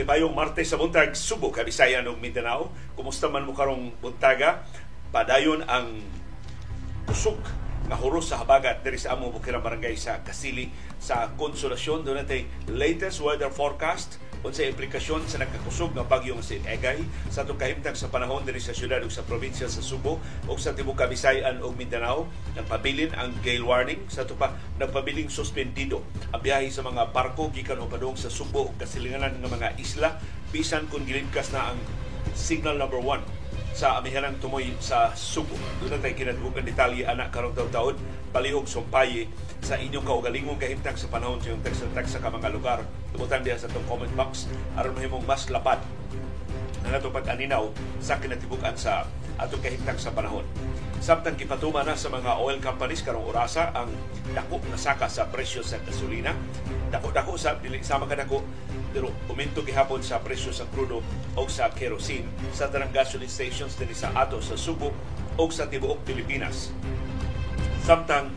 Malipayong Martes sa buntag, Subo, Kabisayan ug Mindanao. Kumusta man mo karong buntaga? Padayon ang kusog nga huros sa habagat diri sa among bukirang barangay sa Kasili sa Konsolasyon. Doon natin latest weather forecast unsa implikasyon sa nagkakusog nga bagyong si Egay sa itong kahimtang sa panahon diri sa syudad ug sa probinsya sa Subo ug sa tibuok Kabisayan ug Mindanao nagpabilin ang gale warning. Sa ito pa nagpabiling suspendido ang biyahe sa mga barko gikan padung sa Subo ug kasilinganan nga mga isla. Bisan kung giligkas na ang signal number 1 sa amihanang tumoy sa Subo. Doon na tayo kinatubukan detalye anak karong taon-taon palihog sumpayi sa inyong kaugalingong kahimtang sa panahon sa yung text sa mga lugar. Tubutan diya sa itong comment box aron mahimong mas lapad ang atong pag-aninaw sa kinatibukan sa atong kahimtang sa panahon. Samtang kipatuma na sa mga oil companies karong orasa ang dako na saka sa presyo sa gasolina. Dako-dako sa dili sama kadako pero uminto gihapon sa presyo sa krudo o sa kerosene sa tanang gasoline stations din sa ato sa Subo o sa tibuok Pilipinas. Samtang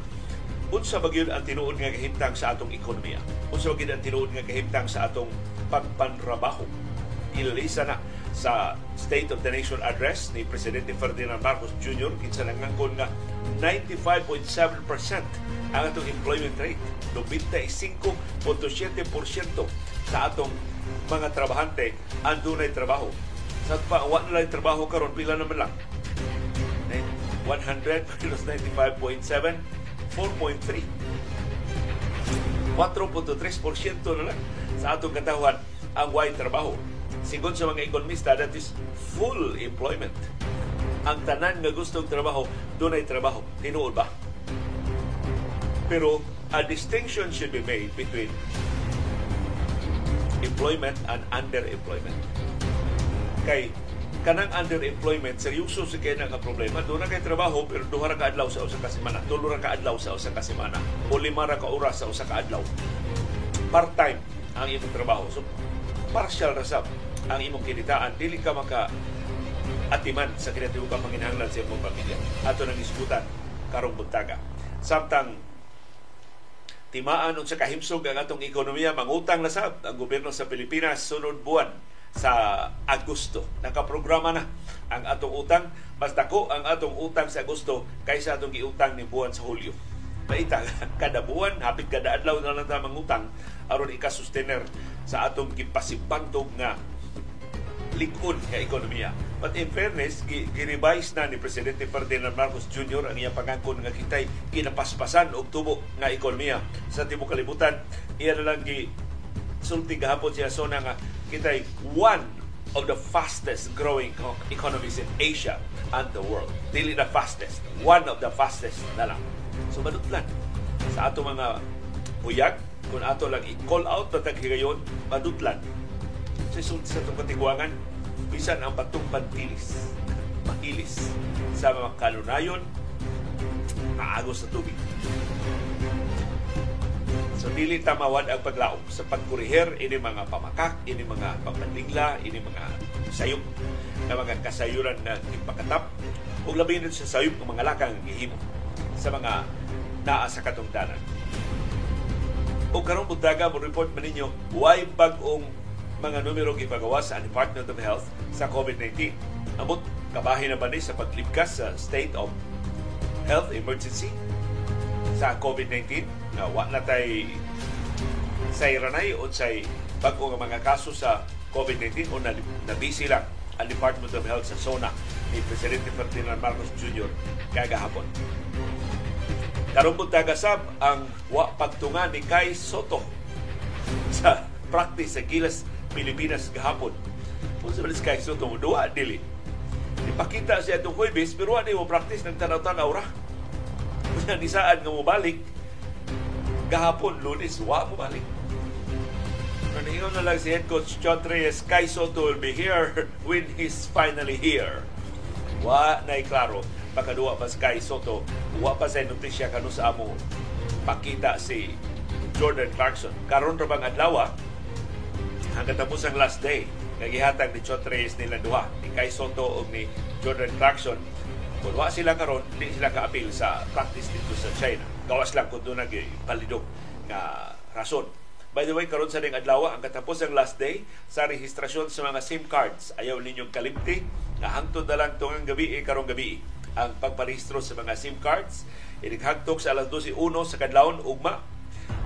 unsa ba gyud ang tinuod nga kahimtang sa atong ekonomiya? Unsa ba gyud ang tinuod nga kahimtang sa atong pagpanrabaho? Ilalisa na sa State of the Nation Address ni Presidente Ferdinand Marcos Jr. kinsa nangangkon nga 95.7% ang atong employment rate. 95.7% sa atong mga trabahante ang dunay trabaho. Sa pa, wa na lang trabaho karon pila naman lang. 100 minus 95.7, 4.3. 4.3% na lang sa atong katawan ang way trabaho. Sigon sa mga ekonomista, that is full employment. Ang tanan nga gustong trabaho, doon ay trabaho. Tinuod ba? Pero a distinction should be made between employment and underemployment. Kay kanang underemployment seryoso sa kay nga problema do na kay trabaho pero duha ka adlaw sa usa ka semana tulo ka adlaw sa usa ka semana o lima ra ka oras sa usa ka adlaw part-time ang imong trabaho so partial ra sab ang imong kinitaan dili ka maka atiman sa kinatibukang panginahanglan sa imong pamilya ato nang iskutan karong buntaga samtang timaan sa kahimsog ang atong ekonomiya mangutang na sab ang gobyerno sa Pilipinas sunod buwan sa Agosto. Nakaprograma na ang atong utang. Mas dako ang atong utang sa Agosto kaysa atong giutang ni buwan sa Hulyo. Maita, kada buwan, hapit kada adlaw na lang tamang utang aron ikasustener sa atong gipasibantog nga likod nga ekonomiya. But in fairness, gi-revise na ni Presidente Ferdinand Marcos Jr. ang iyang pangangkon nga kitay kinapaspasan og tubo nga ekonomiya sa tibuok kalibutan. Iya na lang gi sulti gahapon siya so nga kitay one of the fastest growing economies in Asia and the world. Dili the fastest. One of the fastest na lang. So madutlan sa ato mga huyag, kung ato lang i-call out na taghigayon, madutlan. So, sa itong katiguangan, bisan ang batong pantilis, mahilis sa mga kalunayon, kaagos sa tubig. So dili tamawad ang paglaom sa pagkurihir ini mga pamakak, ini mga pagpandingla, ini mga sayop na mga kasayuran na ipakatap ug labi na sa sayop ng mga lakang gihimo sa mga naa sa katungdanan. O karong buntaga mo report man ninyo why bag-ong mga numero gipagawa sa Department of Health sa COVID-19. Amot kabahin na ba ni sa paglibkas sa state of health emergency sa COVID-19 na wa na tay say ranay o say bago nga mga kaso sa COVID-19 o nabisi lang ang Department of Health sa SONA ni Presidente Ferdinand Marcos Jr. kagahapon. Karong tagasab ang wa pagtunga ni Kai Soto sa practice sa Gilas, Pilipinas gahapon. Kung sa Kai Soto, duwa dili. Ipakita siya itong Huwebes, pero ano mo practice ng tanaw-tanaw ra. Kung ni saan nga mo balik, gahapon, lunes, wa mo balik. Naningon na lang si head coach John Reyes, Kai Soto will be here when he's finally here. Wa na klaro, pagkaduwa pa si Kai Soto, wa pa sa notisya kanu sa amo pakita si Jordan Clarkson. Karon ra bang adlaw hanggang tapos ang last day nagihatag ni John Reyes nila duha, ni Kai Soto ug ni Jordan Clarkson. Kung wa sila karon, hindi sila ka-appeal sa practice dito sa China. Gawas lang kung doon nagpalidog nga rason By the way, karon sa ning adlaw ang katapos ang last day sa rehistrasyon sa mga SIM cards. Ayaw ninyong kalimti nga hangtod na lang tungang gabi eh, karong gabi ang pagparehistro sa mga SIM cards. Inighagtok sa alas 12.01 sa kadlawon ugma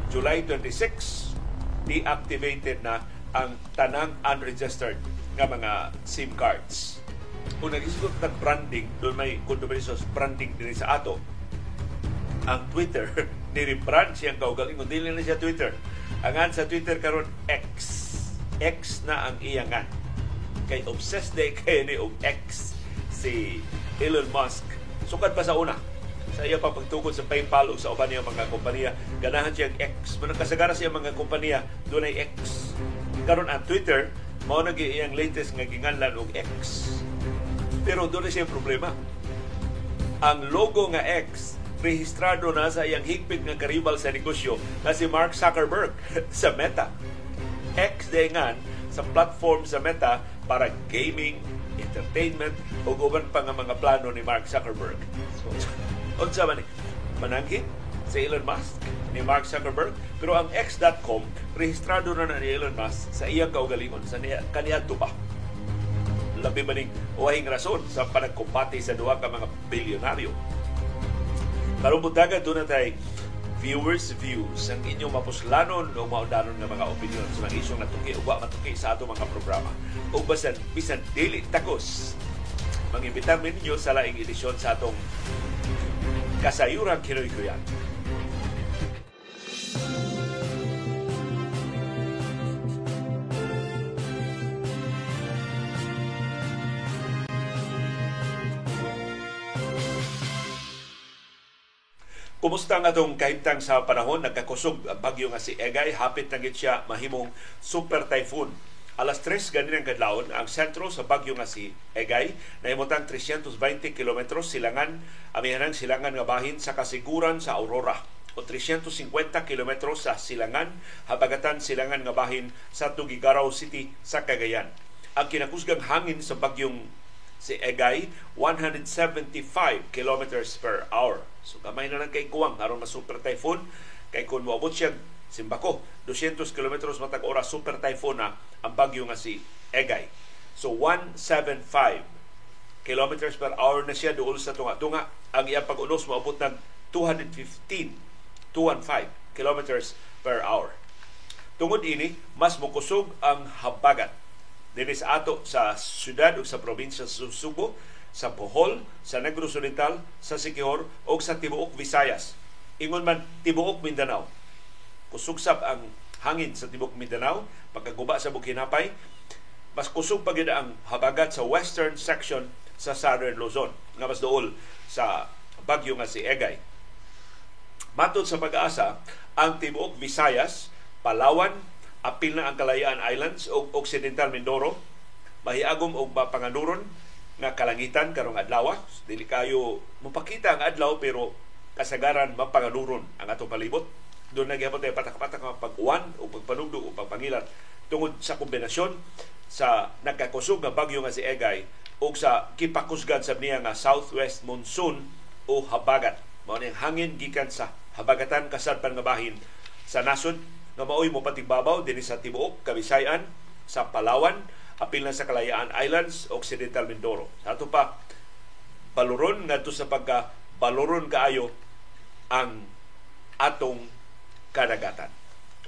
July 26 deactivated na ang tanang unregistered nga mga SIM cards. Kung nag-isgot ng branding, doon may controversy branding din sa ato, ang Twitter ni rebrand siyang kaugalingon dili na siya Twitter Angan sa Twitter karon X. X na ang iyangan. Kay obsessed day kay ni og X si Elon Musk. Sukad pa sa una sa iya pang pagtukod sa PayPal o sa uban niya mga kompanya ganahan siya X man kasagara siya mga kompanya dunay X karon ang Twitter mao na iyang latest nga ginganlan og X pero doon siya problema ang logo nga X rehistrado na sa iyang higpit nga karibal sa negosyo na si Mark Zuckerberg sa Meta. X nga sa platform sa Meta para gaming, entertainment o uban pa nga mga plano ni Mark Zuckerberg. So, unsa man manangkit si Elon Musk ni Mark Zuckerberg. Pero ang X.com rehistrado na, na ni Elon Musk sa iyang kaugalingon sa niya kaniadto pa. Labi maning wahing rason sa panagkumpati sa duha ka mga bilyonaryo? Karong buntagan doon na tayo. Viewers views ang inyong mapuslanon o maundanon ng mga opinion sa mga isyong natuki o matuki sa ato mga programa. O basan, bisan dili takos. Mangibitar ninyo sa laing edisyon sa atong kasayuran kinoy Kumusta nga itong kahimtang sa panahon? Nagkakusog ang bagyo nga si Egay. Hapit na siya mahimong super typhoon. Alas 3 ganin ang kadlawon ang sentro sa bagyo nga si Egay na imutang 320 kilometros silangan amihanang silangan nga bahin sa kasiguran sa Aurora o 350 kilometros sa silangan habagatan silangan nga bahin sa Tugigaraw City sa Cagayan. Ang kinakusgang hangin sa bagyong si Egay 175 kilometers per hour So kamay na lang kay kuwang aron mas super typhoon kay kun moabot siya Simbako 200 km matag oras super typhoon na ang bagyo nga si Egay. So 175 kilometers per hour na siya duol sa tunga-tunga. Ang iyang pag-unos moabot ng 215 215 kilometers per hour. Tungod ini, mas mukusog ang habagat dinhi sa ato sa syudad o sa probinsya sa Subo sa Bohol, sa Negros Oriental, sa Siquijor o sa Tibuok Visayas. Ingon man Tibuok Mindanao. Kusugsab ang hangin sa Tibuok Mindanao, pagkaguba sa Bukidnapay, mas kusog pa ang habagat sa western section sa Southern Luzon, nga mas dool sa bagyo nga si Egay. Matod sa pag-asa, ang Tibuok Visayas, Palawan, apil na ang Kalayaan Islands o Occidental Mindoro, mahiagom og panganuron nga kalangitan karong adlaw. Dili kayo mapakita ang adlaw pero kasagaran mapanganuron ang atong palibot. Doon nagyapon tayo patak-patak ang pag-uwan o pagpanugdo o pagpangilan tungod sa kombinasyon sa nagkakusog nga bagyo nga si Egay o sa kipakusgan sa niya nga southwest monsoon o habagat. Mao ning hangin gikan sa habagatan kasadpan nga bahin sa nasod nga maoy mo patigbabaw dinhi sa tibuok Kabisayan sa Palawan apil na sa Kalayaan Islands, Occidental Mindoro. Sa ato pa, baluron ngadto sa pagka baluron kaayo ang atong kadagatan.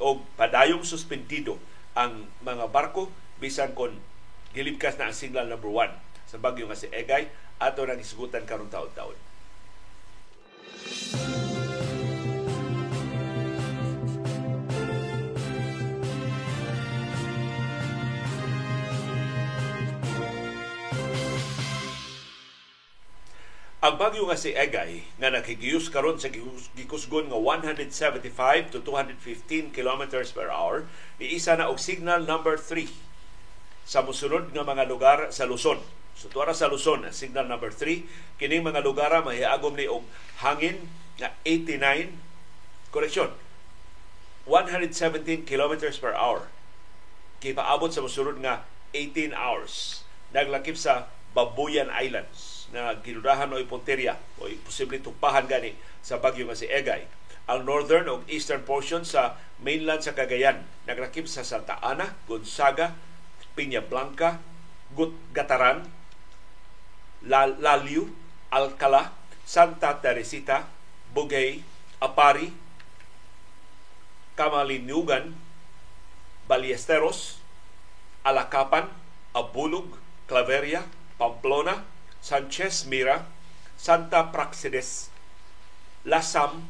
O padayong suspendido ang mga barko bisan kon gilibkas na ang signal number one sa bagyo nga si Egay ato nang isgutan karon taon-taon. Ang bagyo nga si Egay nga nakigiyos karon sa gikusgon nga 175 to 215 kilometers per hour ni isa na og signal number 3 sa musunod nga mga lugar sa Luzon. So tuara sa Luzon, signal number 3, kining mga lugar mahiagom ni og hangin nga 89 correction 117 kilometers per hour. Kipaabot sa musunod nga 18 hours. Naglakip sa Babuyan Islands na giludahan o ipunterya o posible tupahan gani sa bagyo nga si Egay. ang northern o eastern portion sa mainland sa Cagayan. Naglakip sa Santa Ana, Gonzaga, Piña Blanca, Gataran, Laliu, Alcala, Santa Teresita, Bugay, Apari, Kamalinugan, Ballesteros, Alacapan, Abulog, Claveria, Pamplona, Sanchez Mira, Santa Praxedes, Lasam,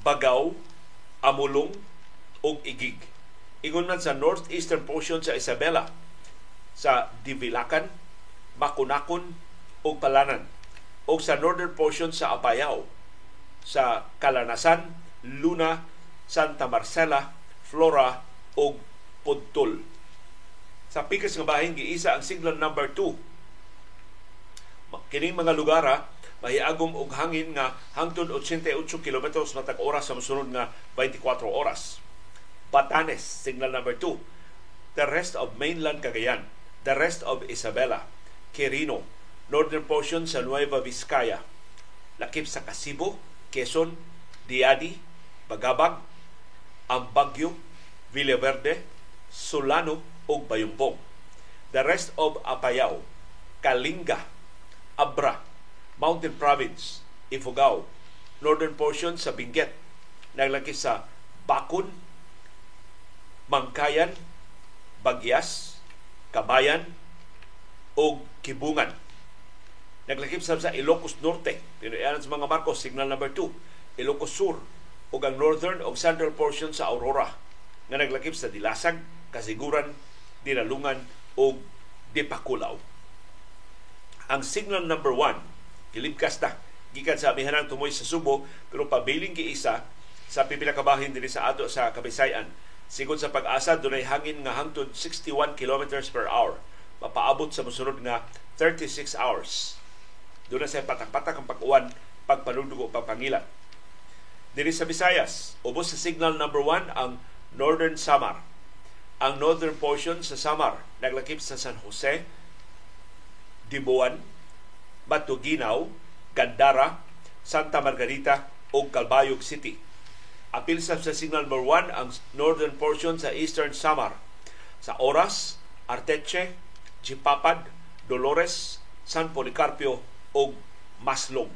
Bagaw, Amulong, ug Igig. Ingon man sa northeastern portion sa Isabela, sa Divilacan, Makunakon ug Palanan, o sa northern portion sa Apayao, sa Kalanasan, Luna, Santa Marcela, Flora ug Puntol. Sa pikas nga bahin giisa ang signal number 2. Kining mga lugara mahiagom og hangin nga hangtod 88 kilometros matag oras sa mosunod nga 24 oras. Batanes, signal number 2. The rest of mainland Cagayan, the rest of Isabela, Quirino, northern portion sa Nueva Vizcaya, lakip sa Casibo, Quezon, Diadi, Bagabag, Ambagyo, Villaverde, Solano ug Bayumbong. The rest of Apayao, Kalinga, Abra, Mountain Province, Ifugao, northern portion sa Benguet, naglaki sa Bakun, Mangkayan, Bagyas, Kabayan, o Kibungan Naglakip sab sa Ilocos Norte. Pinuyanan sa mga Marcos, signal number 2. Ilocos Sur, ug ang northern o central portion sa Aurora nga naglakip sa Dilasag, Kasiguran, Dinalungan o Dipakulaw. Ang signal number 1, kilibkas na, gikan sa amihanang tumoy sa Subo, pero pabiling giisa sa pipila kabahin din sa ato sa Kabisayan. Sigod sa pag-asa, dunay hangin nga hangtod 61 kilometers per hour. Mapaabot sa musunod nga 36 hours doon na sa patak-patak ang pag-uwan, pagpanundugo, pagpangilan. Diri sa Visayas, ubos sa signal number 1 ang Northern Samar. Ang northern portion sa Samar naglakip sa San Jose, Dibuan, Batuginaw, Gandara, Santa Margarita o Calbayog City. Apil sa signal number 1 ang northern portion sa Eastern Samar. Sa Oras, Arteche, Chipapad, Dolores, San Policarpio og maslog.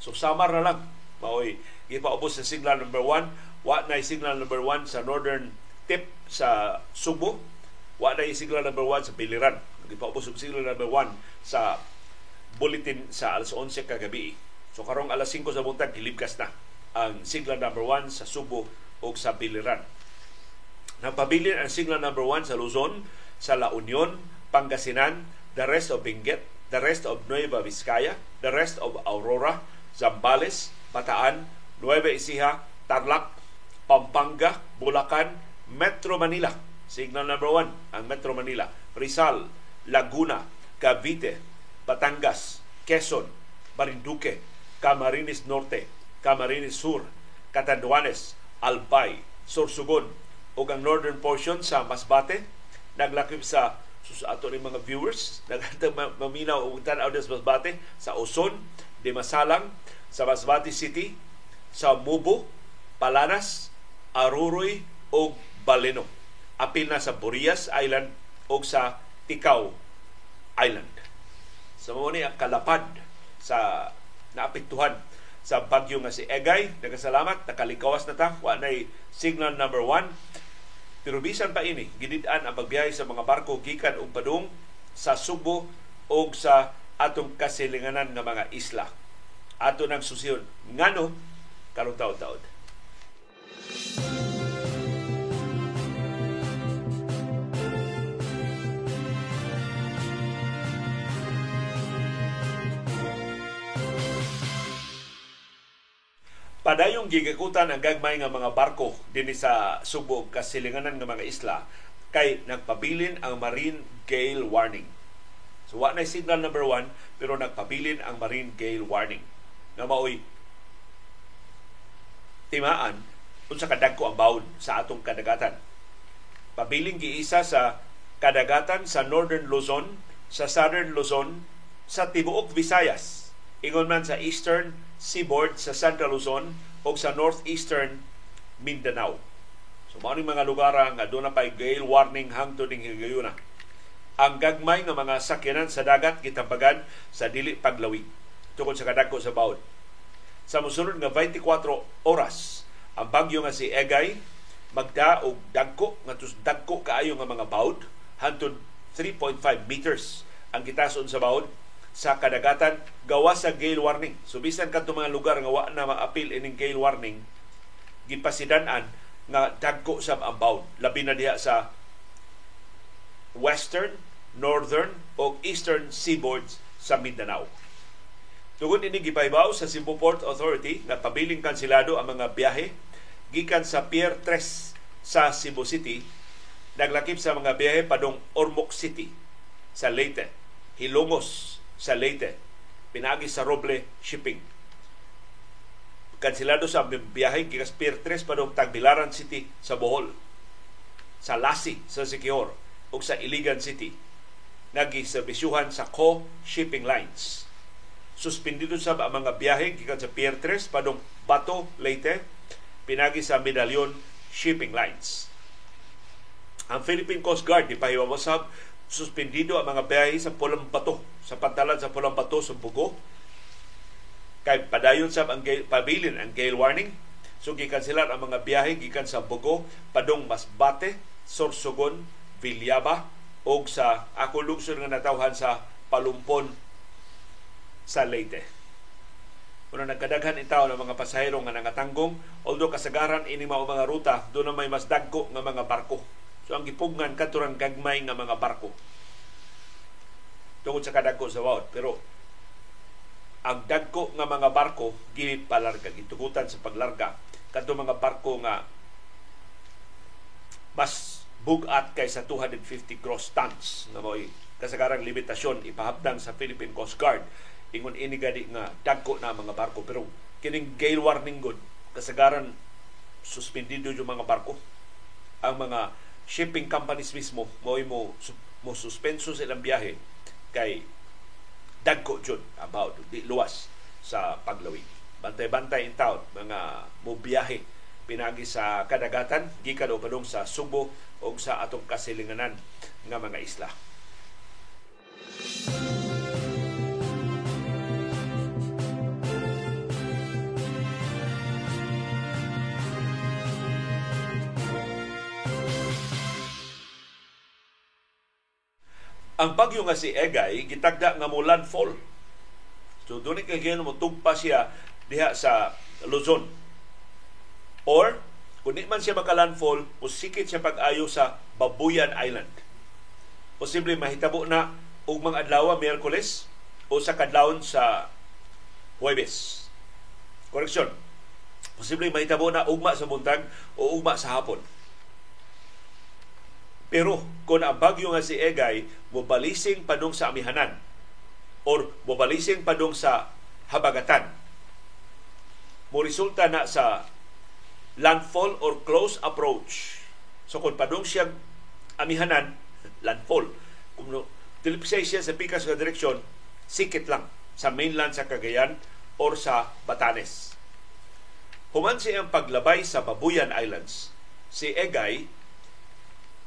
So samar na lang maoy gipaubos sa signal number 1 wa na signal number 1 sa northern tip sa Subo wa na signal number 1 sa Biliran gipaubos og number 1 sa bulletin sa alas 11 kagabi so karong alas 5 sa buntag kilibkas na ang signal number 1 sa Subo o sa Biliran Nagpabilin ang signal number 1 sa Luzon, sa La Union, Pangasinan, the rest of Benguet, the rest of Nueva Vizcaya, the rest of Aurora, Zambales, Bataan, Nueva Ecija, Tarlac, Pampanga, Bulacan, Metro Manila. Signal number one, ang Metro Manila. Rizal, Laguna, Cavite, Batangas, Quezon, Marinduque, Camarines Norte, Camarines Sur, Catanduanes, Albay, Sorsogon, ug ang northern portion sa Masbate, naglakip sa sa ato ni mga viewers, naghatag maminaw og tan-aw sa Masbate, sa Uson, di Masalang, sa Masbate City, sa Mubo, Palanas, Aruroy o Baleno. Apil na sa Burias Island o sa Tikaw Island. Sa so, mo ang kalapad sa naapektuhan sa bagyo nga si Egay. Nagkasalamat, nakalikawas na ta. Wa na signal number one pero bisan pa ini, gidid-an ang pagbiyahe sa mga barko gikan og padung sa Subo o sa atong kasilinganan nga mga isla. Ato nang susiyon. Ngano, karong taon-taon. Padayong gigakutan ang gagmay nga mga barko dinhi sa subog kasilinganan nga mga isla kay nagpabilin ang marine gale warning. So wa na signal number one pero nagpabilin ang marine gale warning nga maoy timaan unsa kadagko ang bawon sa atong kadagatan. Pabiling giisa sa kadagatan sa Northern Luzon, sa Southern Luzon, sa tibuok Visayas, ingon man sa eastern seaboard sa Central Luzon o sa northeastern Mindanao. So mao mga lugar nga doon na pay gale warning hangtod ning higayuna. Ang gagmay nga mga sakyanan sa dagat gitambagan sa dili paglawig tungkol sa kadagko sa bawd. Sa mosunod nga 24 oras, ang bagyo nga si Egay magda og dagko nga dagko kaayo nga mga bawd hantod 3.5 meters ang gitason sa bawd sa kadagatan gawa sa gale warning. So bisan kadto mga lugar nga wa na maapil ining gale warning gipasidan-an nga dagko sa ang bawd labi na diha sa western, northern o eastern seaboards sa Mindanao. Tungod ini gipaybaw sa Cebu Port Authority nga pabiling kansilado ang mga biyahe gikan sa Pier 3 sa Cebu City naglakip sa mga biyahe padong Ormoc City sa Leyte, Hilongos sa Leyte, pinagi sa Roble Shipping. Kansilado sa biyahe gikas Pier 3 padong Tagbilaran City sa Bohol, sa Lasi sa Siquijor ug sa Iligan City nagiserbisyuhan sa Co Shipping Lines suspendido sa mga biyahe gikan sa Pier 3 padong Bato, Leyte, pinagi sa Medallion Shipping Lines. Ang Philippine Coast Guard di pahiwawasab suspendido ang mga biyahe sa Pulang Bato, sa pantalan sa Pulang Bato sa Bugo. Kay padayon sa ang pabilin ang gale warning. So gikanselar ang mga biyahe gikan sa Bugo padong Masbate, Sorsogon, Villaba og sa ako lungsod nga natawhan sa Palumpon, sa Leyte. Una nagkadaghan itaw ng mga pasahero nga nangatanggong, although kasagaran ini mga ruta, na may mas dagko nga mga barko. So ang gipugnan katurang gagmay nga mga barko. Tungod sa kadagko sa bawat. Pero ang dagko nga mga barko gili palarga gitugutan sa paglarga kadto mga barko nga mas bugat kaysa 250 gross tons na mo'y kasagarang limitasyon ipahabdang sa Philippine Coast Guard ingon ini gadi nga dagko na mga barko pero kining gale warning good kasagaran suspendido yung mga barko ang mga shipping companies mismo mo mo mo suspenso silang biyahe kay dagko jud about di luwas sa paglawig bantay-bantay in town mga mo biyahe pinagi sa kadagatan gikan o padung sa Subo o sa atong kasilinganan nga mga isla. Ang bagyo nga si Egay gitagda nga mo landfall. So doon kay kaya mo tugpa siya diha sa Luzon. Or kung man siya maka-landfall, musikit siya pag-ayo sa Babuyan Island. Posible mahitabo na og mga adlaw Miyerkules o sa kadlawon sa Huwebes. Koreksyon. Posible mahitabo na ugma sa buntag o ugma sa hapon. Pero kung ang bagyo nga si Egay mobalising padung sa amihanan or mobalising padung sa habagatan, mo resulta na sa landfall or close approach. So kung padung siya amihanan, landfall. Kung no, tilipisay siya sa pikas nga direksyon, sikit lang sa mainland sa Cagayan or sa Batanes. Human siyang paglabay sa Babuyan Islands. Si Egay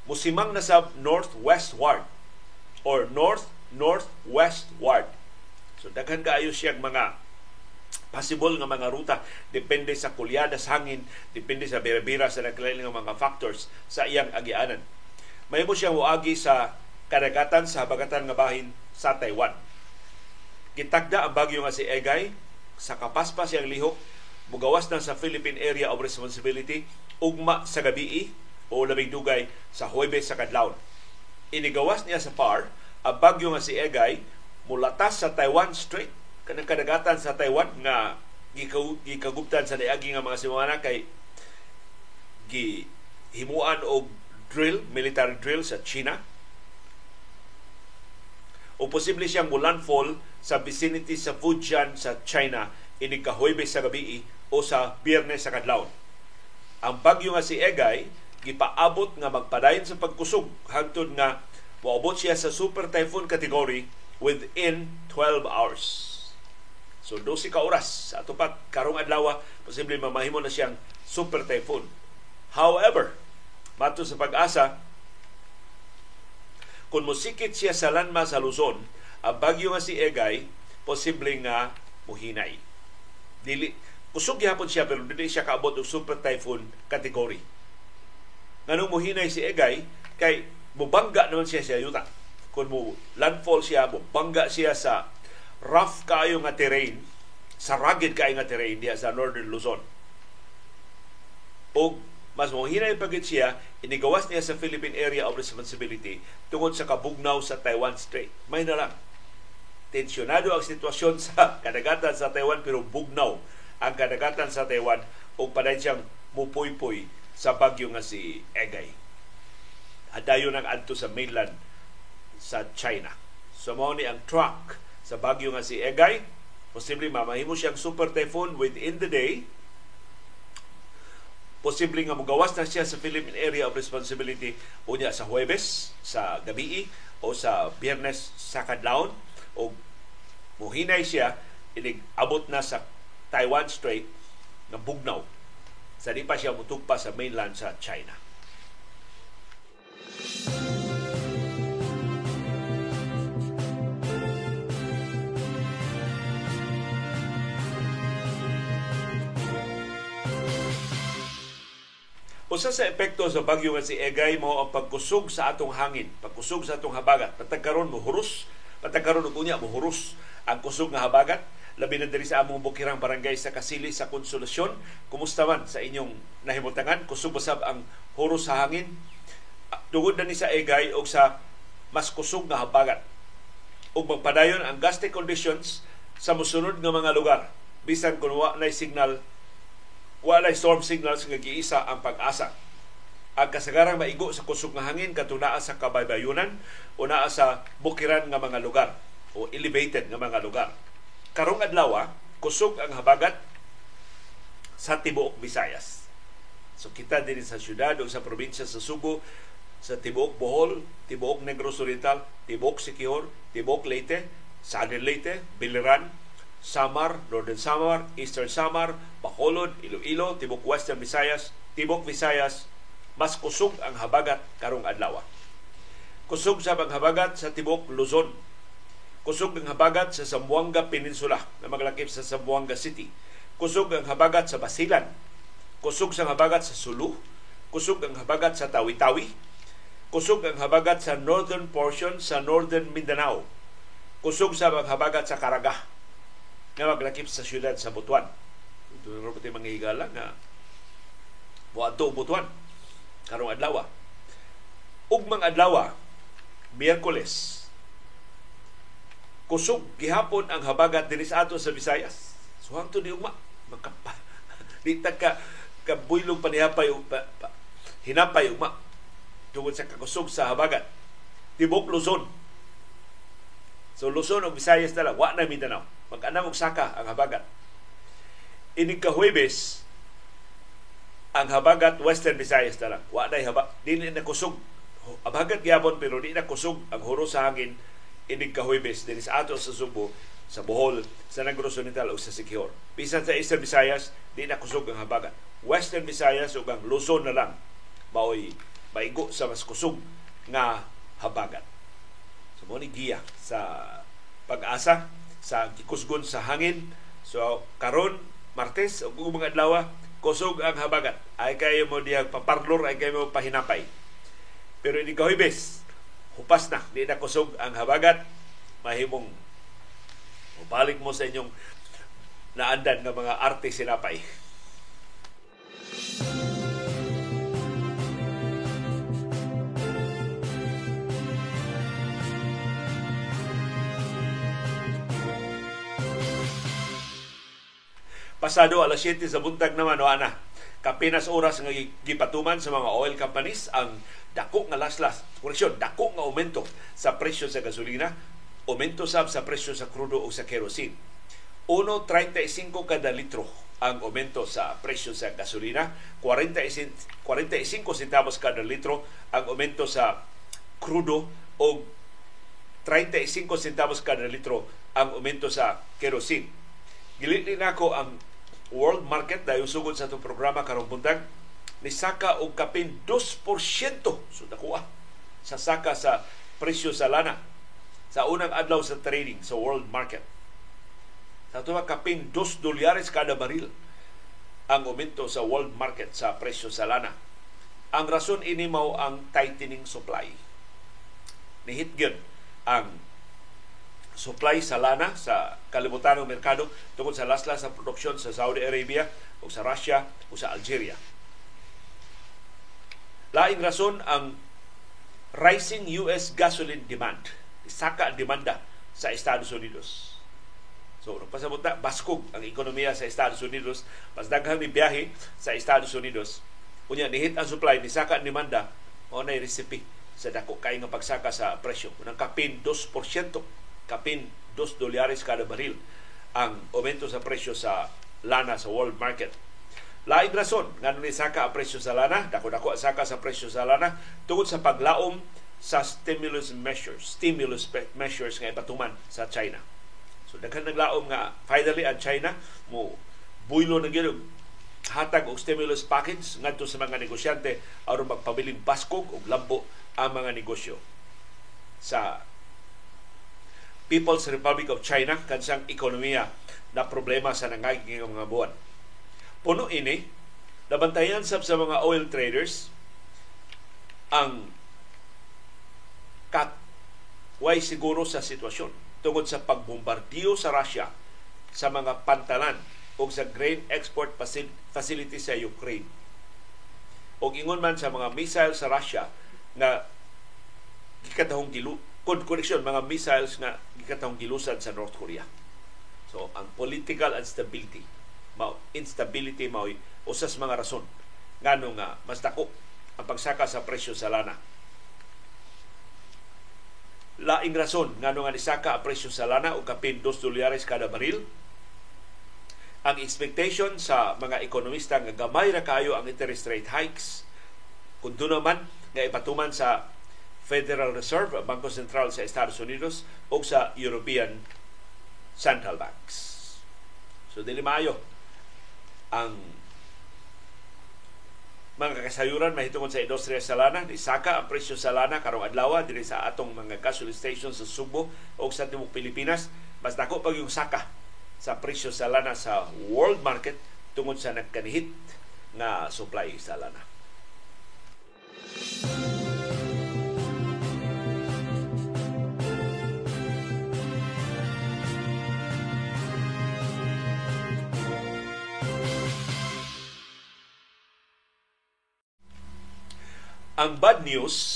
musimang na sa northwestward or north-northwestward. So daghan kaayo siyang mga possible nga mga ruta depende sa kulyada sa hangin, depende sa bira-bira sa nagkalain nga mga factors sa iyang agianan. May mo siyang uagi sa kadagatan sa habagatan nga bahin sa Taiwan. Gitagda ang bagyo nga si Egay sa kapaspas siyang lihok mugawas na sa Philippine Area of Responsibility ugma sa gabii o labing dugay sa Huwebes sa Kadlawon. Inigawas niya sa PAR ang bagyo nga si Egay mulatas sa Taiwan Strait kanang kadagatan sa Taiwan nga gikaguptan sa niagi nga mga simana kay gi himuan og drill, military drill sa China. O posible siyang mulandfall sa vicinity sa Fujian sa China ini kahuybes sa gabi o sa biyernes sa kadlawon. Ang bagyo nga si Egay gipaabot nga magpadayon sa pagkusog hangtod nga moabot siya sa super typhoon category within 12 hours. So 12 ka oras sa atupat karong adlaw posible mamahimo na siyang super typhoon. However, mato sa pag-asa kung mosikit siya sa landmass sa Luzon, ang bagyo nga si Egay posible nga muhinay. Dili kusog gyapon siya pero dili siya kaabot og super typhoon category. Nganong muhinay si Egay kay mubangga naman siya sa yuta. Kung mo landfall siya, mubangga siya sa rough kayo nga terrain, sa rugged kayo nga terrain diya sa Northern Luzon. O mas muhinay pagit siya, inigawas niya sa Philippine Area of Responsibility tungod sa kabugnaw sa Taiwan Strait. May na lang, tensyonado ang sitwasyon sa kadagatan sa Taiwan pero bugnaw ang kadagatan sa Taiwan o paday siyang mupuy-puy sa bagyo nga si Egay. Adayon ang adto sa mainland sa China. So mao ni ang track sa bagyo nga si Egay. Posible mamahimo siyang super typhoon within the day. Posible nga mugawas na siya sa Philippine Area of Responsibility unya sa Huwebes, sa gabi o sa Biyernes sa kadlawon o muhinay siya inig abot na sa Taiwan Strait na bugnaw sa di pa siya mutugpa sa mainland sa China. Usa sa epekto sa bagyo nga si Egay mo ang pagkusog sa atong hangin, pagkusog sa atong habagat. Patagkaron mo huros Patagkaroon og unya muhuros ang kusog nga habagat labi na diri sa among bukirang barangay sa Kasili sa Konsolasyon. Kumusta man sa inyong nahimutangan? Kusog basab ang huros sa hangin. Tungod na ni sa egay o sa mas kusog nga habagat. Ug magpadayon ang gusty conditions sa musunod nga mga lugar. Bisan kung wa na signal, wa na storm signals nga giisa ang pag-asa ang kasagarang maigo sa kusog nga hangin katuna sa kabaybayunan o naa sa bukiran nga mga lugar o elevated nga mga lugar. Karong adlaw kusog ang habagat sa tibuok Visayas. So kita din sa syudad o sa probinsya sa Subo, sa tibuok Bohol, tibuok Negros Oriental, tibuok Siquijor, tibuok Leyte, Southern Leyte, Biliran, Samar, Northern Samar, Eastern Samar, Bacolod, Iloilo, tibuok Western Visayas, tibuok Visayas, mas kusog ang habagat karong adlaw. Kusog sa ang habagat sa tibok Luzon. Kusog ang habagat sa Zamboanga Peninsula na maglakip sa Zamboanga City. Kusog ang habagat sa Basilan. Kusog sa habagat sa Sulu. Kusog ang habagat sa Tawi-Tawi. Kusog ang habagat sa northern portion sa Northern Mindanao. Kusog sa ang habagat sa Caraga na maglakip sa siyudad sa Butuan. Na rin mga higala nga Buato Butuan karong adlaw. Ugmang adlaw, Miyerkules, kusog gihapon ang habagat dinhi sa ato sa Visayas. So hangtod di ugma makapa. di ka kabuylong panihapay pa, pa, hinapay ugma tungod sa kakusog sa habagat. Tibok Luzon. So Luzon o Visayas na lang, wa na Mindanao. Mag-anam og saka ang habagat. Inig ka Huwebes, ang habagat Western Visayas na lang. Wa na haba, dili na kusog. Habagat gyapon pero di na kusog ang huro sa hangin inig kahuybes dinhi sa ato sa Subo, sa Bohol, sa Negros Oriental o sa Siquijor. Bisan sa Eastern Visayas, di na kusog ang habagat. Western Visayas ug ang Luzon na lang maoy maigo sa mas kusog nga habagat. So mo ni giya sa pag-asa sa gikusgon sa hangin. So karon Martes ug mga adlaw kusog ang habagat. Ay kayo mo diyag paparlor, ay kayo mo pahinapay. Pero hindi kahibes, hupas na, di na kusog ang habagat, mahimong balik mo sa inyong naandan ng mga arte sinapay. Pasado alas 7 sa buntag naman, ana. Kapinas oras nga gipatuman sa mga oil companies ang dako nga laslas, koreksyon, dako nga aumento sa presyo sa gasolina, aumento sab sa presyo sa krudo o sa kerosene. 1.35 kada litro ang aumento sa presyo sa gasolina, 45, 45 centavos kada litro ang aumento sa krudo o 35 centavos kada litro ang aumento sa kerosene. Gilili na ako ang world market dahil sugod sa itong programa karong buntag ni saka og kapin 2% so nakuha sa saka sa presyo sa lana sa unang adlaw sa trading sa world market. Sa tuwa kapin 2 dolyares kada baril ang aumento sa world market sa presyo sa lana. Ang rason ini mao ang tightening supply. Nihit gyud ang supply sa lana sa kalibutan ng merkado tungkol sa laslas sa produksyon sa Saudi Arabia o sa Russia o sa Algeria. Laing rason ang rising US gasoline demand. Saka demanda sa Estados Unidos. So, pasabot na, baskog ang ekonomiya sa Estados Unidos. Mas daghang biyahe sa Estados Unidos. Unya, nihit ang supply, ni saka ang demanda, o na recipe sa dako kay nga pagsaka sa presyo. Unang kapin 2% kapin 2 dolyares kada baril ang aumento sa presyo sa lana sa world market. Lain rason nga ni saka ang presyo sa lana, dako-dako saka sa presyo sa lana tungod sa paglaom sa stimulus measures, stimulus measures nga ipatuman sa China. So daghan naglaom nga finally ang China mo buylo na gyud hatag og stimulus package ngadto sa mga negosyante aron magpabiling baskog og lambo ang mga negosyo sa People's Republic of China kansang ekonomiya na problema sa nangaging mga buwan. Puno ini, nabantayan sab sa mga oil traders ang kat siguro sa sitwasyon tungod sa pagbombardiyo sa Russia sa mga pantalan o sa grain export facility sa Ukraine. O ingon man sa mga missile sa Russia na gikatahong gilu connection mga missiles nga gikatahong gilusan sa North Korea. So ang political instability, mao instability mao usas mga rason ngano nga mas dako ang pagsaka sa presyo sa lana. Laing rason ngano nga nisaka ang presyo sa lana og kapin 2 dolyares kada baril. Ang expectation sa mga ekonomista nga gamay ra kayo ang interest rate hikes kun naman nga ipatuman sa Federal Reserve, Bangko Sentral sa Estados Unidos o sa European Central Banks. So dili maayo ang mga kasayuran mahitungod sa industriya sa lana ni saka ang presyo sa lana karong adlaw diri sa atong mga gasoline station sa Subo o sa tibuok Pilipinas mas dako pag yung saka sa presyo sa lana sa world market tungod sa nagkanihit nga supply sa lana. Ang bad news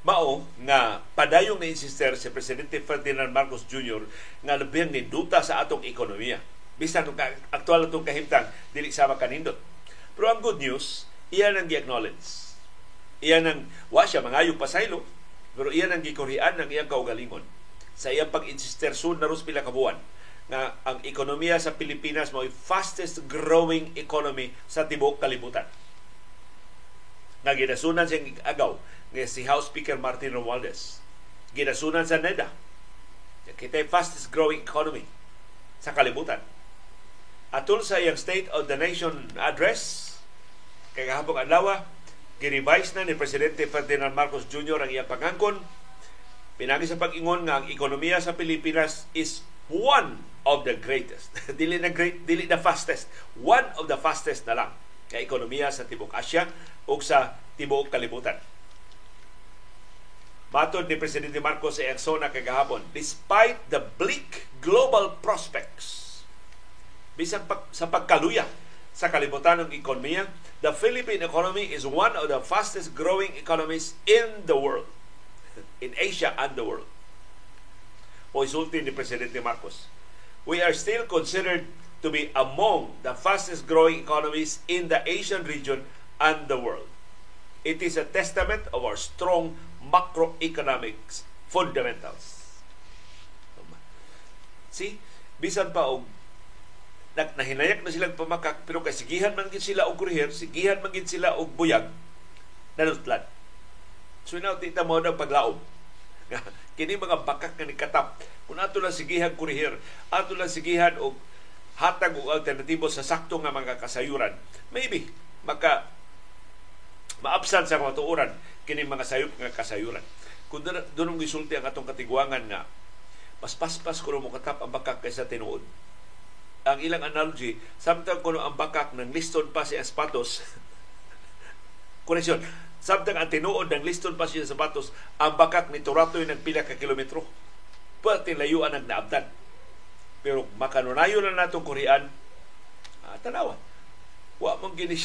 mao nga padayong na-insister si Presidente Ferdinand Marcos Jr. nga labing ni duta sa atong ekonomiya. Bisan itong aktual itong kahimtang, dili sama kanindot. Pero ang good news, iyan ang gi-acknowledge. Iyan ang, wa siya mangayong pasaylo, pero iyan ang gikurian ng iyang kaugalingon. Sa iyang pag-insister soon na ros pila kabuan nga ang ekonomiya sa Pilipinas mo fastest growing economy sa tibuok kalibutan nga ginasunan siyang agaw nga si House Speaker Martin Romualdez. Ginasunan sa NEDA. Kita fastest growing economy sa kalibutan. Atol sa iyang State of the Nation address, kay kahapong adlaw, girevise na ni Presidente Ferdinand Marcos Jr. ang iyang pangangkon. Pinagi sa pag-ingon nga ang ekonomiya sa Pilipinas is one of the greatest. dili na great, dili na fastest. One of the fastest na lang nga ekonomiya sa Tibok Asya o sa tibuok kalibutan. Matod ni Presidente Marcos sa Arizona kagahapon, despite the bleak global prospects, bisan pag, sa pagkaluya sa kalibutan ng ekonomiya, the Philippine economy is one of the fastest growing economies in the world. In Asia and the world. O ni Presidente Marcos. We are still considered to be among the fastest growing economies in the Asian region and the world. It is a testament of our strong macroeconomics fundamentals. See, bisan pa og nahinayak na silang pamakak pero kay sigihan man gid sila og kuriher, sigihan man gid sila og buyag nanutlan. So now tita mo na paglaom. kini mga bakak nga nikatap kung ato lang sigihan kuriher, ato lang sigihan og hatag og alternatibo sa sakto nga mga kasayuran, maybe maka maabsan sa matuuran kini mga sayop nga kasayuran. Kung doon gisulti ang atong katigwangan nga mas paspas kuno mo katap ang bakak kaysa tinuod. Ang ilang analogy, samtang kuno ang bakak ng liston pa si sapatos, koreksyon, samtang ang tinuod ng liston pa siya sapatos, ang bakak ni Turatoy ng pila ka kilometro. Pwede layuan ang naabdan. Pero makanunayo na natong Korean, ah, tanawa. Wa mong gini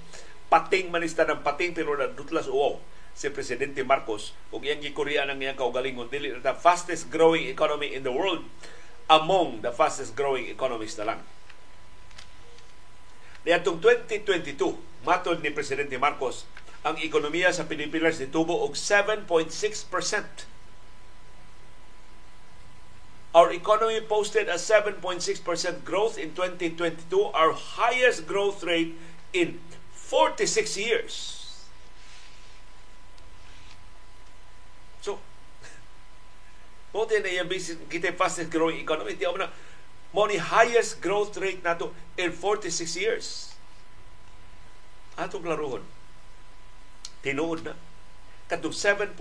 pating manista ng pating pero na dutlas uwaw si Presidente Marcos ug iyang gikorean ang iyang kaugalingon dili na fastest growing economy in the world among the fastest growing economies na lang. Niadtong 2022, matod ni Presidente Marcos, ang ekonomiya sa Pilipinas nitubo og 7.6%. Our economy posted a 7.6% growth in 2022, our highest growth rate in 46 years. So, mo na yung kita fastest growing economy. Di na, mo ni highest growth rate nato in 46 years. Atong laruhon. Tinuod na. Katong 7.6%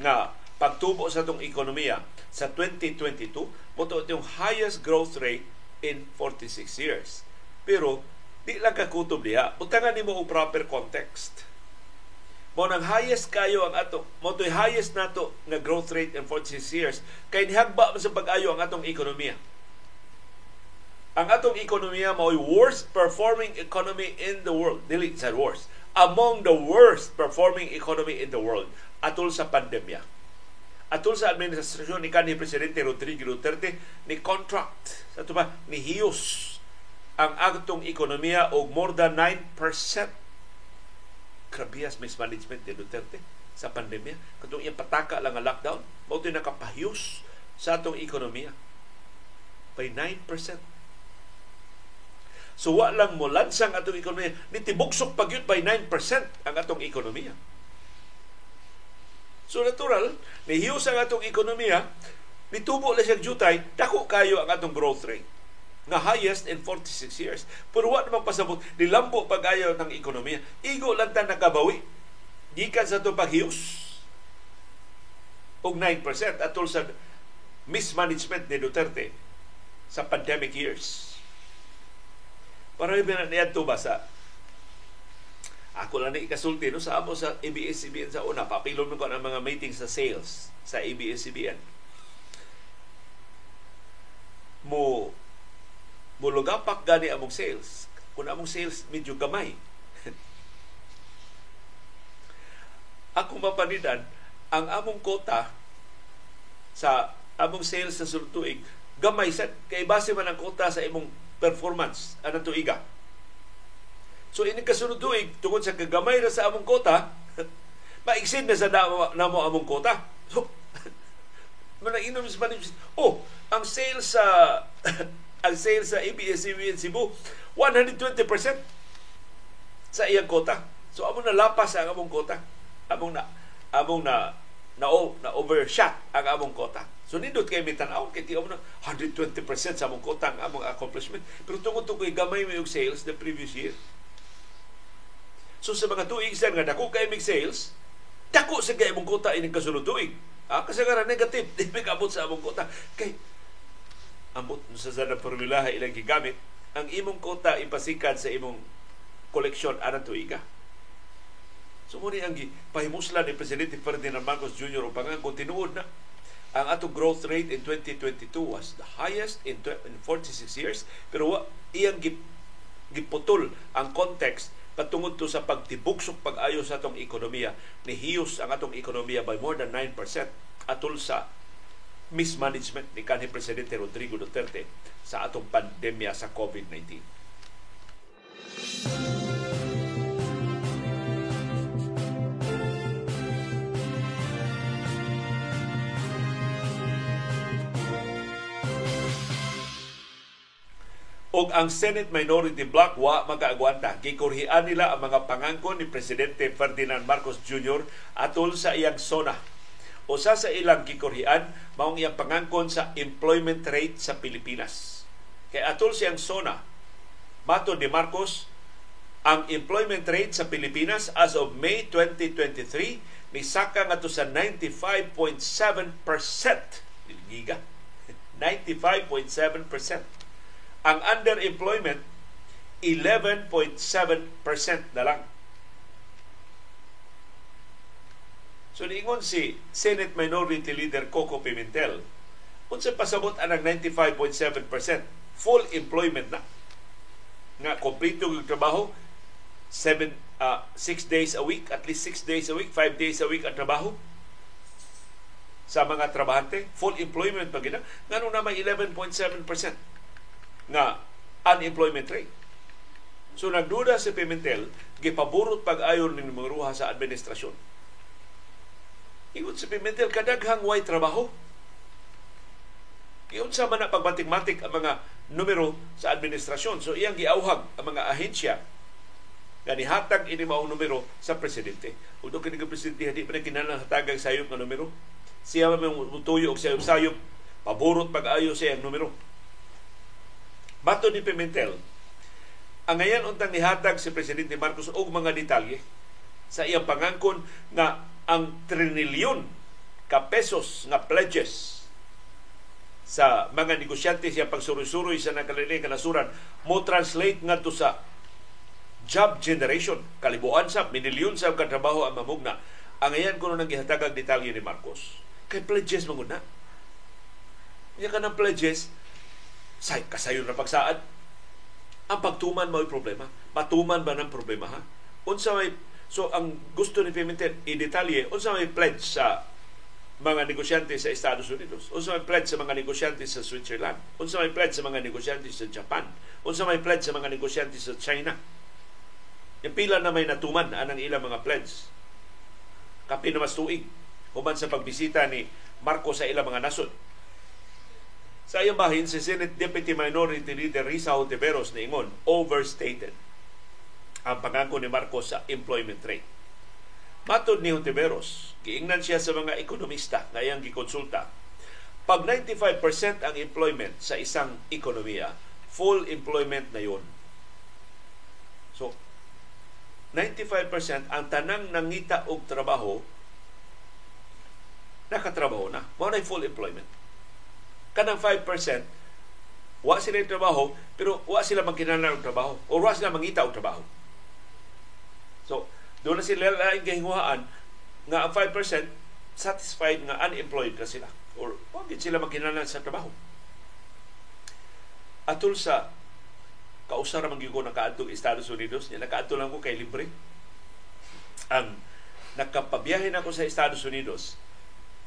nga pagtubo sa itong ekonomiya sa 2022, mo yung highest growth rate in 46 years. Pero Di lang kakutob diha. Butangan nimo og proper context. Mo nang highest kayo ang ato, mo to'y highest nato nga growth rate in 46 years kay nihagba sa pag-ayo ang atong ekonomiya. Ang atong ekonomiya mao'y worst performing economy in the world. Dili sa worst. Among the worst performing economy in the world atol sa pandemya. Atol sa administrasyon ni kanhi Presidente Rodrigo Duterte ni contract sa ba ni hiyos ang atong ekonomiya og more than 9%. Krabiyas mismanagement ni Duterte sa pandemya. Katong iyang pataka lang ang lockdown, mao nakapahiyos sa atong ekonomiya by 9%. So wa lang mo lansang atong ekonomiya, nitibugsok pa by 9% ang atong ekonomiya. So natural, nihiyos ang atong ekonomiya, nitubo lang siyang jutay, dako kayo ang atong growth rate nga highest in 46 years. Pero wa naman pasabot, nilambo pag-ayaw ng ekonomiya. Igo lang ta nakabawi. Gikan sa ito paghiyos. Og 9% atol sa mismanagement ni Duterte sa pandemic years. Para yung binaniyad to ba sa ako lang na ikasulti no, sa amo sa ABS-CBN sa una. Papilom ko ng mga meeting sa sales sa ABS-CBN. Mo mulugapak gani among sales. Kung among sales medyo gamay. Ako mapanidan, ang among kota sa among sales sa sultuig, gamay sa kay base man ang kota sa imong performance anang tuiga. So ini kasunod tuig tungod sa kagamay na sa among kota, maiksid na sa namo, namo among kota. So, manainom sa Oh, ang sales sa ang sales sa ABS-CBN Cebu 120% sa iyang kota. So among nalapas ang among kota. Among na among na na, na overshot ang among kota. So nindot kay mitanaw kay tiyo na 120% sa among kota ang among accomplishment. Pero tungod tungod gamay may sales the previous year. So sa mga tuig sa nga dako kay mig sales, dako sa kay among kota ining kasunod tuig. Ah, kasagaran negative, di may kabot sa among kota. Kay ambot sa sana formula ilang gigamit ang imong kota ipasikan sa imong koleksyon anan tuiga. So mo ang pahimuslan ni Presidente Ferdinand Marcos Jr. o pangangko tinuod na ang atong growth rate in 2022 was the highest in, in 46 years pero wa, iyang gip, giputol ang context patungod to sa pagtibuksok pag-ayo sa atong ekonomiya ni hiyos ang atong ekonomiya by more than 9% atol sa mismanagement ni kanhi Presidente Rodrigo Duterte sa atong pandemya sa COVID-19. Og ang Senate Minority Bloc wa magaagwanta. Gikurhian nila ang mga pangangkon ni Presidente Ferdinand Marcos Jr. atol sa iyang sona Usa sa ilang gikurhian maong iyang pangangkon sa employment rate sa Pilipinas. Kay atol siyang sona, mato ni Marcos, ang employment rate sa Pilipinas as of May 2023 ni saka nga sa 95.7%. Giga. 95.7%. Ang underemployment 11.7% na lang. So niingon si Senate Minority Leader Coco Pimentel, unsa pasabot anang 95.7%, full employment na. Nga kompleto yung trabaho, seven, uh, six days a week, at least six days a week, five days a week ang trabaho sa mga trabahante. Full employment pa gina. Ngano na may 11.7% nga unemployment rate. So nagduda si Pimentel, gipaburot pag-ayon ni mga sa administrasyon. Ingon si Pimentel, kadaghang way trabaho. Iyon sa man na pagmatik-matik ang mga numero sa administrasyon. So iyang giauhag ang mga ahensya nga nihatag ini maong numero sa presidente. Ug do kini presidente di pa na kinahanglan hatagang sayop nga numero. Siya man mutuyo og sayop sayop paborot pag-ayo siya ang numero. Bato ni Pimentel, ang ngayon untang nihatag si Presidente Marcos og mga detalye sa iyang pangangkon nga ang trinilyon ka pesos nga pledges sa mga negosyante siya pagsuroy-suroy sa nakaliling kanasuran mo translate ngadto sa job generation. Kalibuan sa, minilyon sa katrabaho ang mamugna. Ang ayan ko nang gihatagag detalye ni Marcos. Kay pledges manguna. Iya ka ng pledges, say, kasayon na pagsaad. Ang pagtuman mo problema. Matuman ba ng problema ha? Unsa may So ang gusto ni Pimentel i-detalye unsa may pledge sa mga negosyante sa Estados Unidos, unsa may pledge sa mga negosyante sa Switzerland, unsa may pledge sa mga negosyante sa Japan, unsa may pledge sa mga negosyante sa China yung pila na may natuman anang ilang mga pledge. Kapi na mas tuig. Human sa pagbisita ni Marco sa ilang mga nasod. Sa iyang bahin, si Senate Deputy Minority Leader Risa Hontiveros na ingon, overstated ang pangako ni Marcos sa employment rate. Matod ni Hontiveros, giingnan siya sa mga ekonomista na iyang gikonsulta, pag 95% ang employment sa isang ekonomiya, full employment na yon. So, 95% ang tanang nangita og trabaho nakatrabaho na. Mao na full employment. Kanang 5% wa sila yung trabaho pero wa sila magkinahanglan og trabaho o wa sila mangita og trabaho. So, doon na sila laing kahinguhaan nga ang 5% satisfied nga unemployed na sila or wag sila magkinahanglan sa trabaho. Atul sa kausara man gyud ko nakaadto Estados Unidos nya nakaadto lang ko kay libre ang nakapabiyahe na ko sa Estados Unidos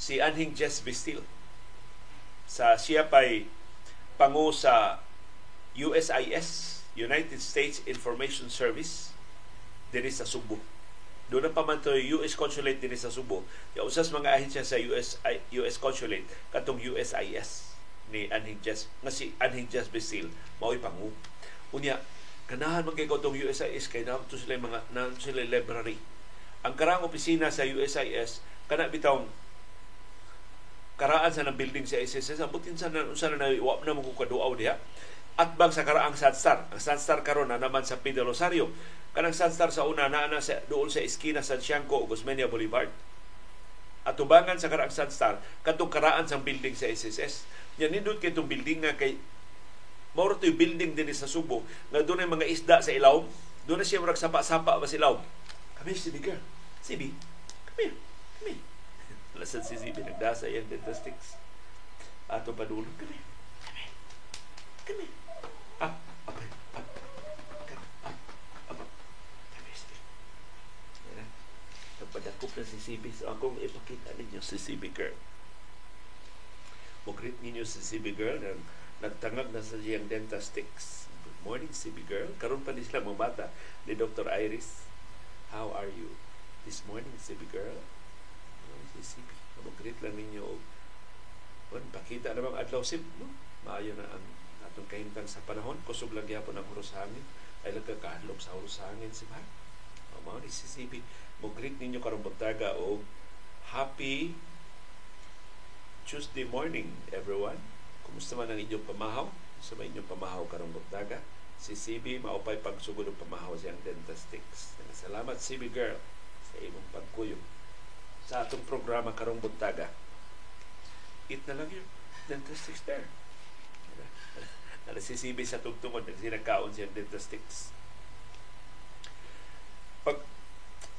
si Anhing Jess Bistil sa siya pay pangu sa USIS United States Information Service dinhi sa Subo. Doon na pa man to US Consulate dinhi sa Subo. Ya usas mga ahensya sa US US Consulate katong USIS ni Anhing Jess nga si Anhing Jess Bistil mao'y pangu. Unya, ganahan man kay itong USIS kay na to sila mga na sila library. Ang karang opisina sa USIS kana bitawng karaan sa ng building sa SSS sa na sa na wa na mo kaduaw diha at bang sa karaang Sunstar ang Sunstar karon na naman sa Pedro Rosario kanang Sunstar sa una na na sa dool sa eskina San Siangco Guzmania Boulevard at tubangan sa karaang Sunstar katong karaan sa building sa SSS yan nindot kay itong building nga kay Mao building din sa Subo nga doon ay mga isda sa ilaw. Doon na siya murag sapa-sapa ba sa ilaw. Kami si Bigger. Sibi. Come here. Lasan si Sibi nagdasa yung dentistics. Ato here. Come here. Up. Up. Up. Nagpadakop na si Sibi. So akong ipakita ninyo si Sibi girl. Mo-greet ninyo si Sibi girl ng nagtangag na sa siyang dentastics. Good morning, CB girl. Karon pa ni sila mga bata ni Dr. Iris. How are you? This morning, CB girl. CB. Mag-greet lang ninyo. Well, pakita namang adlaw sib, no? Maayo na ang atong kahintang sa panahon. Kusog lang yapon ang huros hangin. Ay lang kakadlok sa huros hangin si Mar. O, mga ni. Mag-greet ninyo karong buntaga o happy Tuesday morning, everyone. Kumusta man ang inyong pamahaw? sa may inyong pamahaw karong buntaga. Si CB maupay pagsugod ng pamahaw siyang dentastics. Salamat CB girl sa imong pagkuyog sa atong programa karong buntaga. Eat na lang yun. Dentastics there. Nala si CB sa tugtungod nagsinagkaon siyang dentastics. Pag,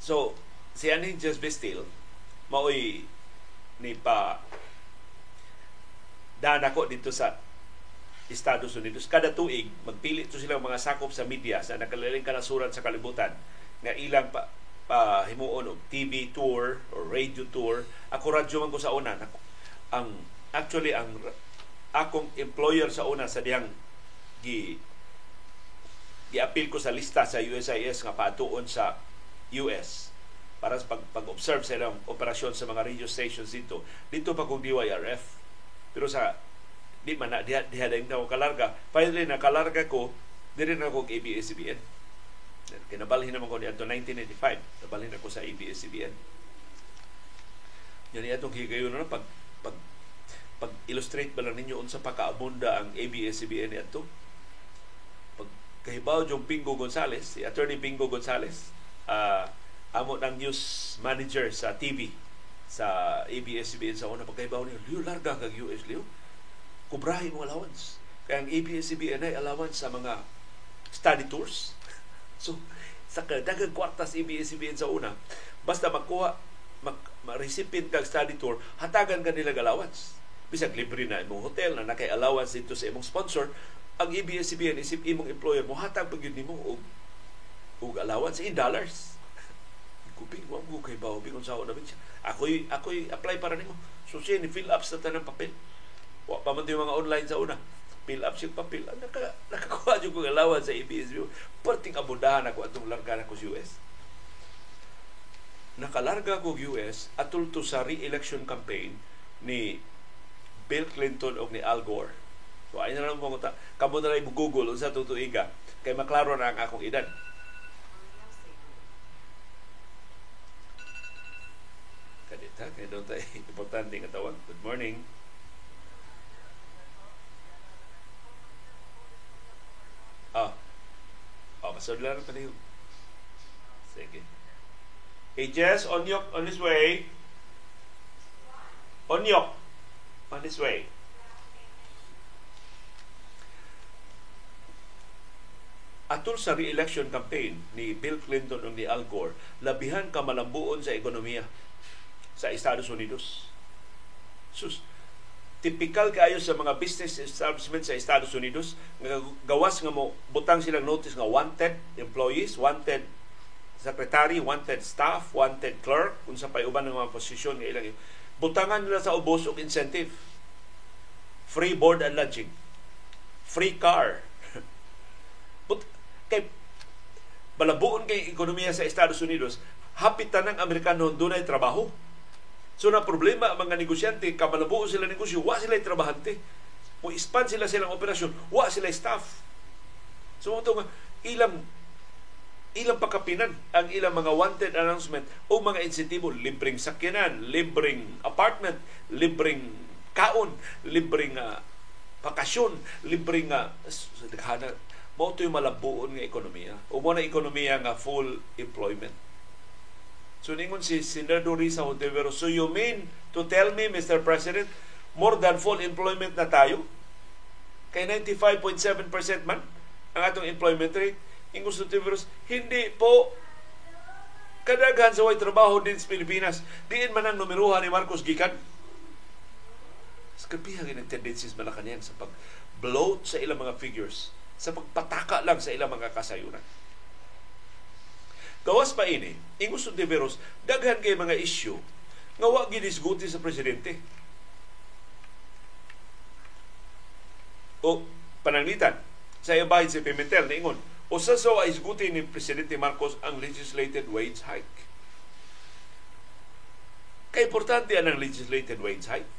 so, si Aning Just Bestil, maoy ni pa daan ako dito sa Estados Unidos. Kada tuig, magpili to sila mga sakop sa media sa nakalaling kanasuran sa kalibutan nga ilang pa, pa himuon og TV tour or radio tour. Ako radyo man ko sa una. Ang actually ang akong employer sa una sa diyang gi gi-appeal ko sa lista sa USIS nga patuon sa US para sa pag, pag-observe sa ilang operasyon sa mga radio stations dito. Dito pa kong DYRF. Pero sa di man na diha diha ako kalarga. Finally na kalarga ko diri na ako ABS-CBN. Kinabalhin naman ko ni adto 1995. Nabalhin ako sa ABS-CBN. Yan atong higayon na pag pag pag illustrate ba lang ninyo unsa pa kaabunda ang ABS-CBN ni adto. Pag kahibaw yung Bingo Gonzales, si Attorney Bingo Gonzales, uh, amo ng news manager sa TV sa ABS-CBN sa una pagkaibaw niyo, Leo, larga kag US, Leo. Kubrahin mo allowance. Kaya ang ABS-CBN ay allowance sa mga study tours. So, sa kadagang kwartas ABS-CBN sa una, basta magkuha, mag, ma-recipient kag study tour, hatagan ka nilang allowance. Bisag libre na imong hotel na nakay allowance dito sa imong sponsor, ang ABS-CBN isip imong employer mo hatag pag yun nimo og og allowance in dollars. Kuping wa mo kay bawo bingon sa na siya. Ako'y ako'y apply para nimo. So siya ni fill up sa tanang papel. Wa pa mga online sa una. Fill up siya papel. Naka, nakakuha jud ko allowance sa ABS. Perting abudahan ako atong larga ko sa US. Nakalarga ko US atol to sa re-election campaign ni Bill Clinton o ni Al Gore So ay na lang ta. Kamo na lang Google unsa tutuiga kay maklaro na ang akong edad. Kadita kay doon tayo importante nga tawag. Good morning. Ah. Masod lang pa niyo. Sige. Hey Jess, Onyok on his way. Onyok on his way. Atol sa re-election campaign ni Bill Clinton o ni Al Gore, labihan ka malambuon sa ekonomiya sa Estados Unidos. Sus, typical kayo sa mga business establishment sa Estados Unidos, nga gawas nga mo butang silang notice nga wanted employees, wanted secretary, wanted staff, wanted clerk, kung sa pay uban ng mga posisyon nga ilang butangan nila sa ubos og incentive. Free board and lodging. Free car. But, kay balabuon kay ekonomiya sa Estados Unidos, hapit tanang Amerikano dunay trabaho. So na problema ang mga negosyante, kamalabuon sila negosyo, wa sila trabahante. Mo expand sila silang operasyon, wa sila staff. So mo nga ilang ilang pakapinan ang ilang mga wanted announcement o mga insentibo, libreng sakyanan, libreng apartment, libreng kaon, libreng uh, bakasyon, libreng uh, mao to yung malabuon nga ekonomiya. O mo na ekonomiya nga full employment. So ningon si Senador Risa Hontivero, so you mean to tell me, Mr. President, more than full employment na tayo? Kay 95.7% man ang atong employment rate. Ingon sa Hontiveros, hindi po kadaghan sa way trabaho din sa Pilipinas. Diin man ang numeruhan ni Marcos Gikan. Skapihan ng tendencies Malacanang sa pag-bloat sa ilang mga figures sa pagpataka lang sa ilang mga kasayunan. Gawas pa ini, ingus de Veros, daghan kay mga isyu nga wa ginisguti sa presidente. O pananglitan sa ibahin si Pimentel ingon, o sa ay isguti ni Presidente Marcos ang legislated wage hike. Kay importante ang legislated wage hike.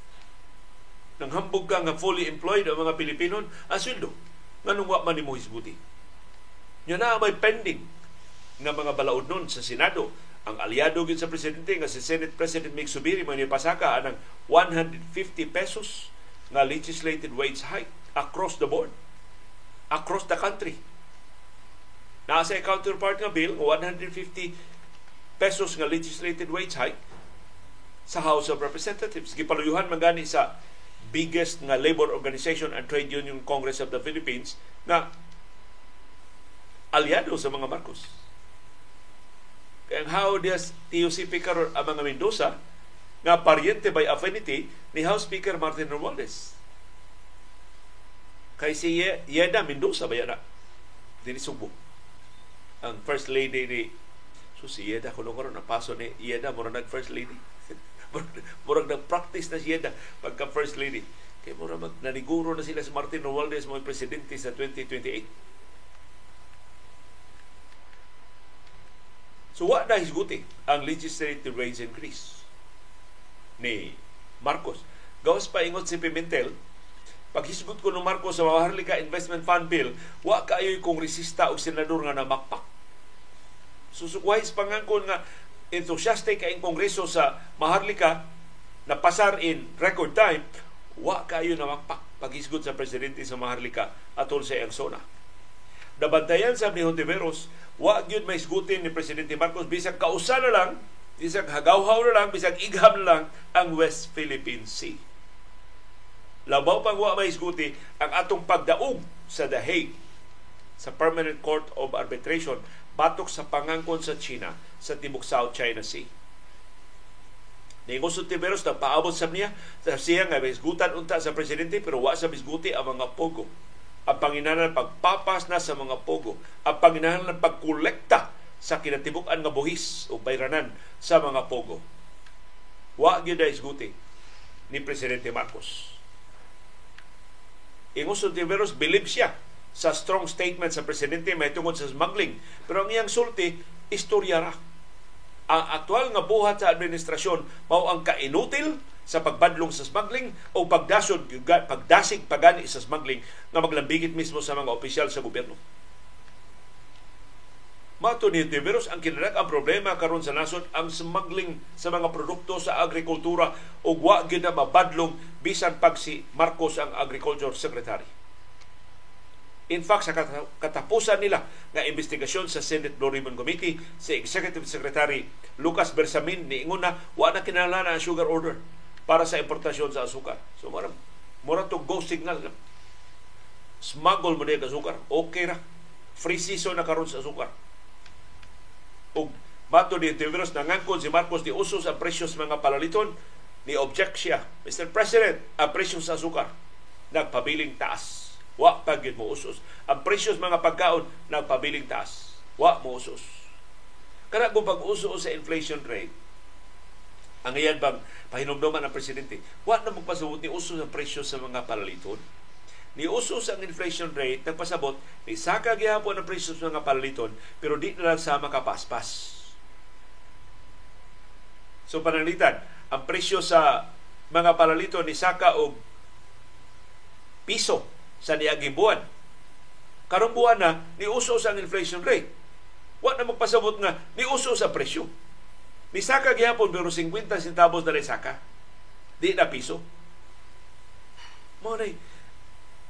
Nang hambog ka nga fully employed ang mga Pilipino, ang sweldo nganong wa man nimo hisguti. Nya na may pending nga mga balaod nun sa Senado. Ang aliado gid sa presidente nga si Senate President Mick Subiri mo ni pasaka anang 150 pesos nga legislated wage hike across the board across the country. Nasa counterpart nga bill 150 pesos nga legislated wage hike sa House of Representatives. Gipaluyuhan man gani sa biggest nga labor organization and trade union Congress of the Philippines na aliado sa mga Marcos. Kaya how does TUC karon ang mga Mendoza nga pariente by affinity ni House Speaker Martin Romualdez. Kay si Yeda Mendoza ba yan na? Subo. Ang First Lady ni So si Yeda, kung karon na paso ni Yeda, mura nag First Lady murag nag-practice na siya pagka First Lady. Kaya mura mag naniguro na sila sa Martin Romualdez mo presidente sa 2028. So wa na hisguti ang legislative wage increase ni Marcos. Gawas pa ingot si Pimentel, paghisgot ko ng Marcos sa Maharlika Investment Fund Bill, wa kaayo'y kongresista o senador nga namakpak. Susukwahis pangangkon nga enthusiastic kay kongreso sa Maharlika na pasar in record time, wa kayo na makpak paghisgot sa presidente sa Maharlika atol sa Arizona. Nabantayan sa ni Hontiveros, wa gyud may isgutin ni Presidente Marcos bisag kausa na lang, bisag hagawhaw na lang, bisag igham na lang ang West Philippine Sea. Labaw pang wa may isguti ang atong pagdaog sa The Hague sa Permanent Court of Arbitration batok sa pangangkon sa China sa tibok South China Sea. Ningon sa Tiberos na paabot sa niya sa siya nga bisgutan unta sa presidente pero wa sa bisguti ang mga pogo. Ang panginanan pagpapas na sa mga pogo. Ang panginanan pagkolekta sa kinatibuk-an nga buhis o bayranan sa mga pogo. Wa gyud isguti ni Presidente Marcos. Ingon sa Tiberos, believe siya sa strong statement sa presidente may tungod sa smuggling. Pero ang iyang sulti, istorya ra. Ang aktual nga buhat sa administrasyon mao ang kainutil sa pagbadlong sa smuggling o pagdasod pagdasig pagani sa smuggling nga maglambigit mismo sa mga opisyal sa gobyerno. Mato ni Tiberos, ang kinadak ang problema karon sa nasod ang smuggling sa mga produkto sa agrikultura o wa gyud mabadlong bisan pag si Marcos ang agriculture secretary. In fact, sa katapusan nila nga investigasyon sa Senate Blue Ribbon Committee, si Executive Secretary Lucas Bersamin niingon na wa na kinahanglan ang sugar order para sa importasyon sa asukar. So mura mura to go signal na. Smuggle mo niya asukar. Okay ra. Free season na karon sa asukar. Ug mato ni Tiveros nangangkon si Marcos ang presyo sa mga palaliton ni object siya. Mr. President, ang presyo sa asukar nagpabiling taas Wa pa gyud mo usos. Ang presyo mga pagkaon nagpabiling taas. Wa mo usos. Kana kung pag-uso sa inflation rate, ang iyan bang pahinumduman ng presidente, wa na magpasabot ni uso sa presyo sa mga palaliton. Ni uso sa inflation rate, nagpasabot, ni saka gihapon ang presyo sa mga palaliton, pero di na lang sa makapaspas. So panalitan, ang presyo sa mga palaliton ni saka og piso sa niaging buwan. Karong buwan na, niuso sa inflation rate. Wa na magpasabot nga, niuso sa presyo. Ni saka gihapon pero 50 centavos na saka. Di na piso. Mo na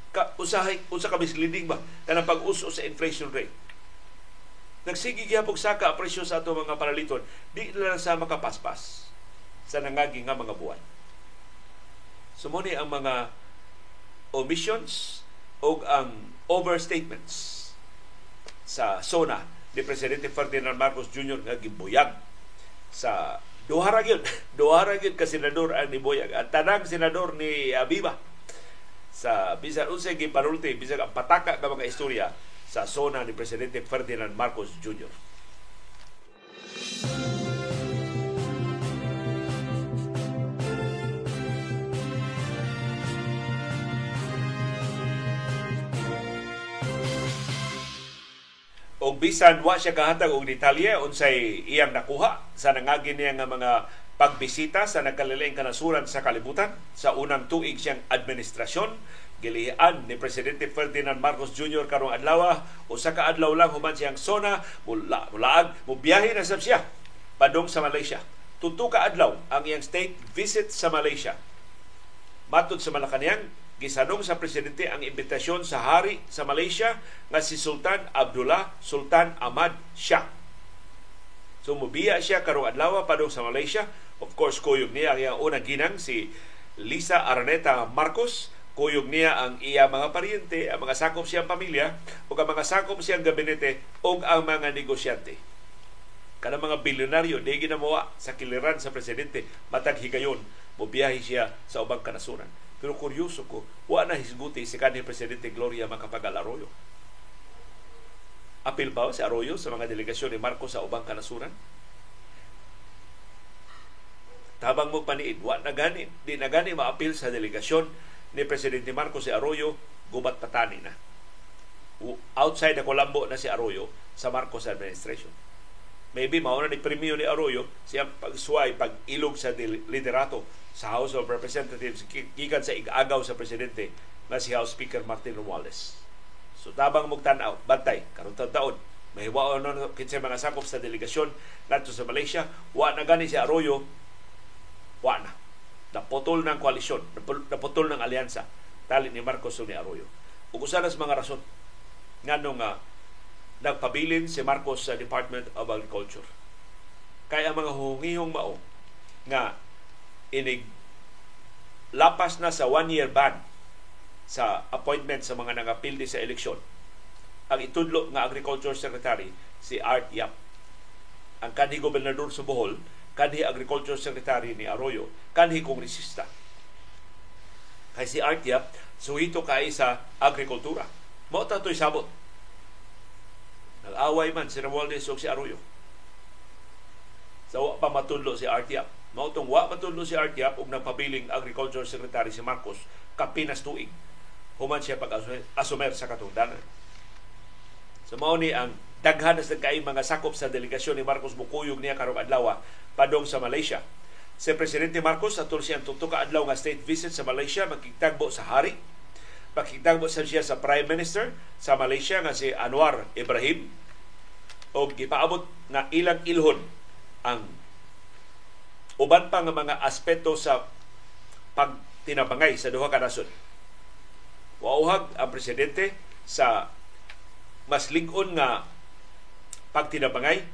ka usahay unsa ka misleading ba kanang pag-uso sa inflation rate. Nagsigi gihapon saka ang presyo sa ato mga panaliton, di na lang sa makapaspas sa nangagi nga mga buwan. Sumuni ang mga omissions o ang overstatements sa SONA ni Presidente Ferdinand Marcos Jr. nga gibuyag sa duha ra gyud duha gyud ka senador ang nibuyag at tanang senador ni Abiba sa bisan unsay gipanulti bisan ang pataka ka mga istorya sa SONA ni Presidente Ferdinand Marcos Jr. og bisan wa siya kahatag og detalye unsay iyang nakuha sa nangagi niya nga mga pagbisita sa nagkalilaing kanasuran sa kalibutan sa unang tuig siyang administrasyon gilian ni Presidente Ferdinand Marcos Jr. karong adlaw usa ka adlaw lang human siyang sona mula mulaag mo biyahe na siya padong sa Malaysia tuto ka adlaw ang iyang state visit sa Malaysia matud sa Malacañang gisanong sa presidente ang imbitasyon sa hari sa Malaysia nga si Sultan Abdullah Sultan Ahmad Shah. So mubiya siya karong adlaw padung sa Malaysia. Of course, kuyog niya ang unang ginang si Lisa Araneta Marcos. Kuyog niya ang iya mga paryente, ang mga sakop siyang pamilya, o ang mga sakop siyang gabinete, o ang mga negosyante. Kana mga bilyonaryo, di ginamuwa sa kiliran sa presidente, matag higayon, mubiyahe siya sa ubang kanasuran pero kuryoso ko, wa na hisguti si kanhi Presidente Gloria Macapagal Arroyo. Apil ba si Arroyo sa mga delegasyon ni Marcos sa ubang kanasuran? Tabang mo paniid, wa na gani, di na gani maapil sa delegasyon ni Presidente Marcos si Arroyo, gubat patani na. Outside na Colombo na si Arroyo sa Marcos administration. Maybe mauna ni premio ni Arroyo siyang pagsuway, pag-ilog sa liderato sa House of Representatives gikan sa igagaw sa presidente nga si House Speaker Martin Romualdez. So tabang mong tanaw, bantay, karon taon mahiwao no kinsa mga sakop sa delegasyon ngadto sa Malaysia, wa na gani si Arroyo, wa na. Naputol ng koalisyon, naputol ng alyansa tali ni Marcos ni Arroyo. Ug usa mga rason nganong nga uh, nagpabilin si Marcos sa Department of Agriculture. Kaya ang mga hungihong mao nga inig lapas na sa one-year ban sa appointment sa mga nangapildi sa eleksyon ang itudlo nga Agriculture Secretary si Art Yap. Ang kanhi gobernador sa Bohol, kanhi Agriculture Secretary ni Arroyo, kanhi kongresista. Kay si Art Yap, suhito kay sa agrikultura. Mao ta sabot. Nag-away man si Romualdez o si Arroyo. Sa so, pa matudlo si Art Yap Mautong wa matudlo si Artiap ug nagpabiling Agriculture Secretary si Marcos kapinas tuig human siya pag-asumer sa katungdanan. So mao ni ang daghan sa kay mga sakop sa delegasyon ni Marcos mukuyog niya karong adlaw padong sa Malaysia. Si Presidente Marcos atol siyang tutuka adlaw nga state visit sa Malaysia magkitagbo sa hari. Makitagbo sa siya sa Prime Minister sa Malaysia nga si Anwar Ibrahim o gipaabot nga ilang ilhon ang uban pa nga mga aspeto sa pagtinabangay sa duha ka nasod. Wauhag ang presidente sa mas lig-on nga pagtinabangay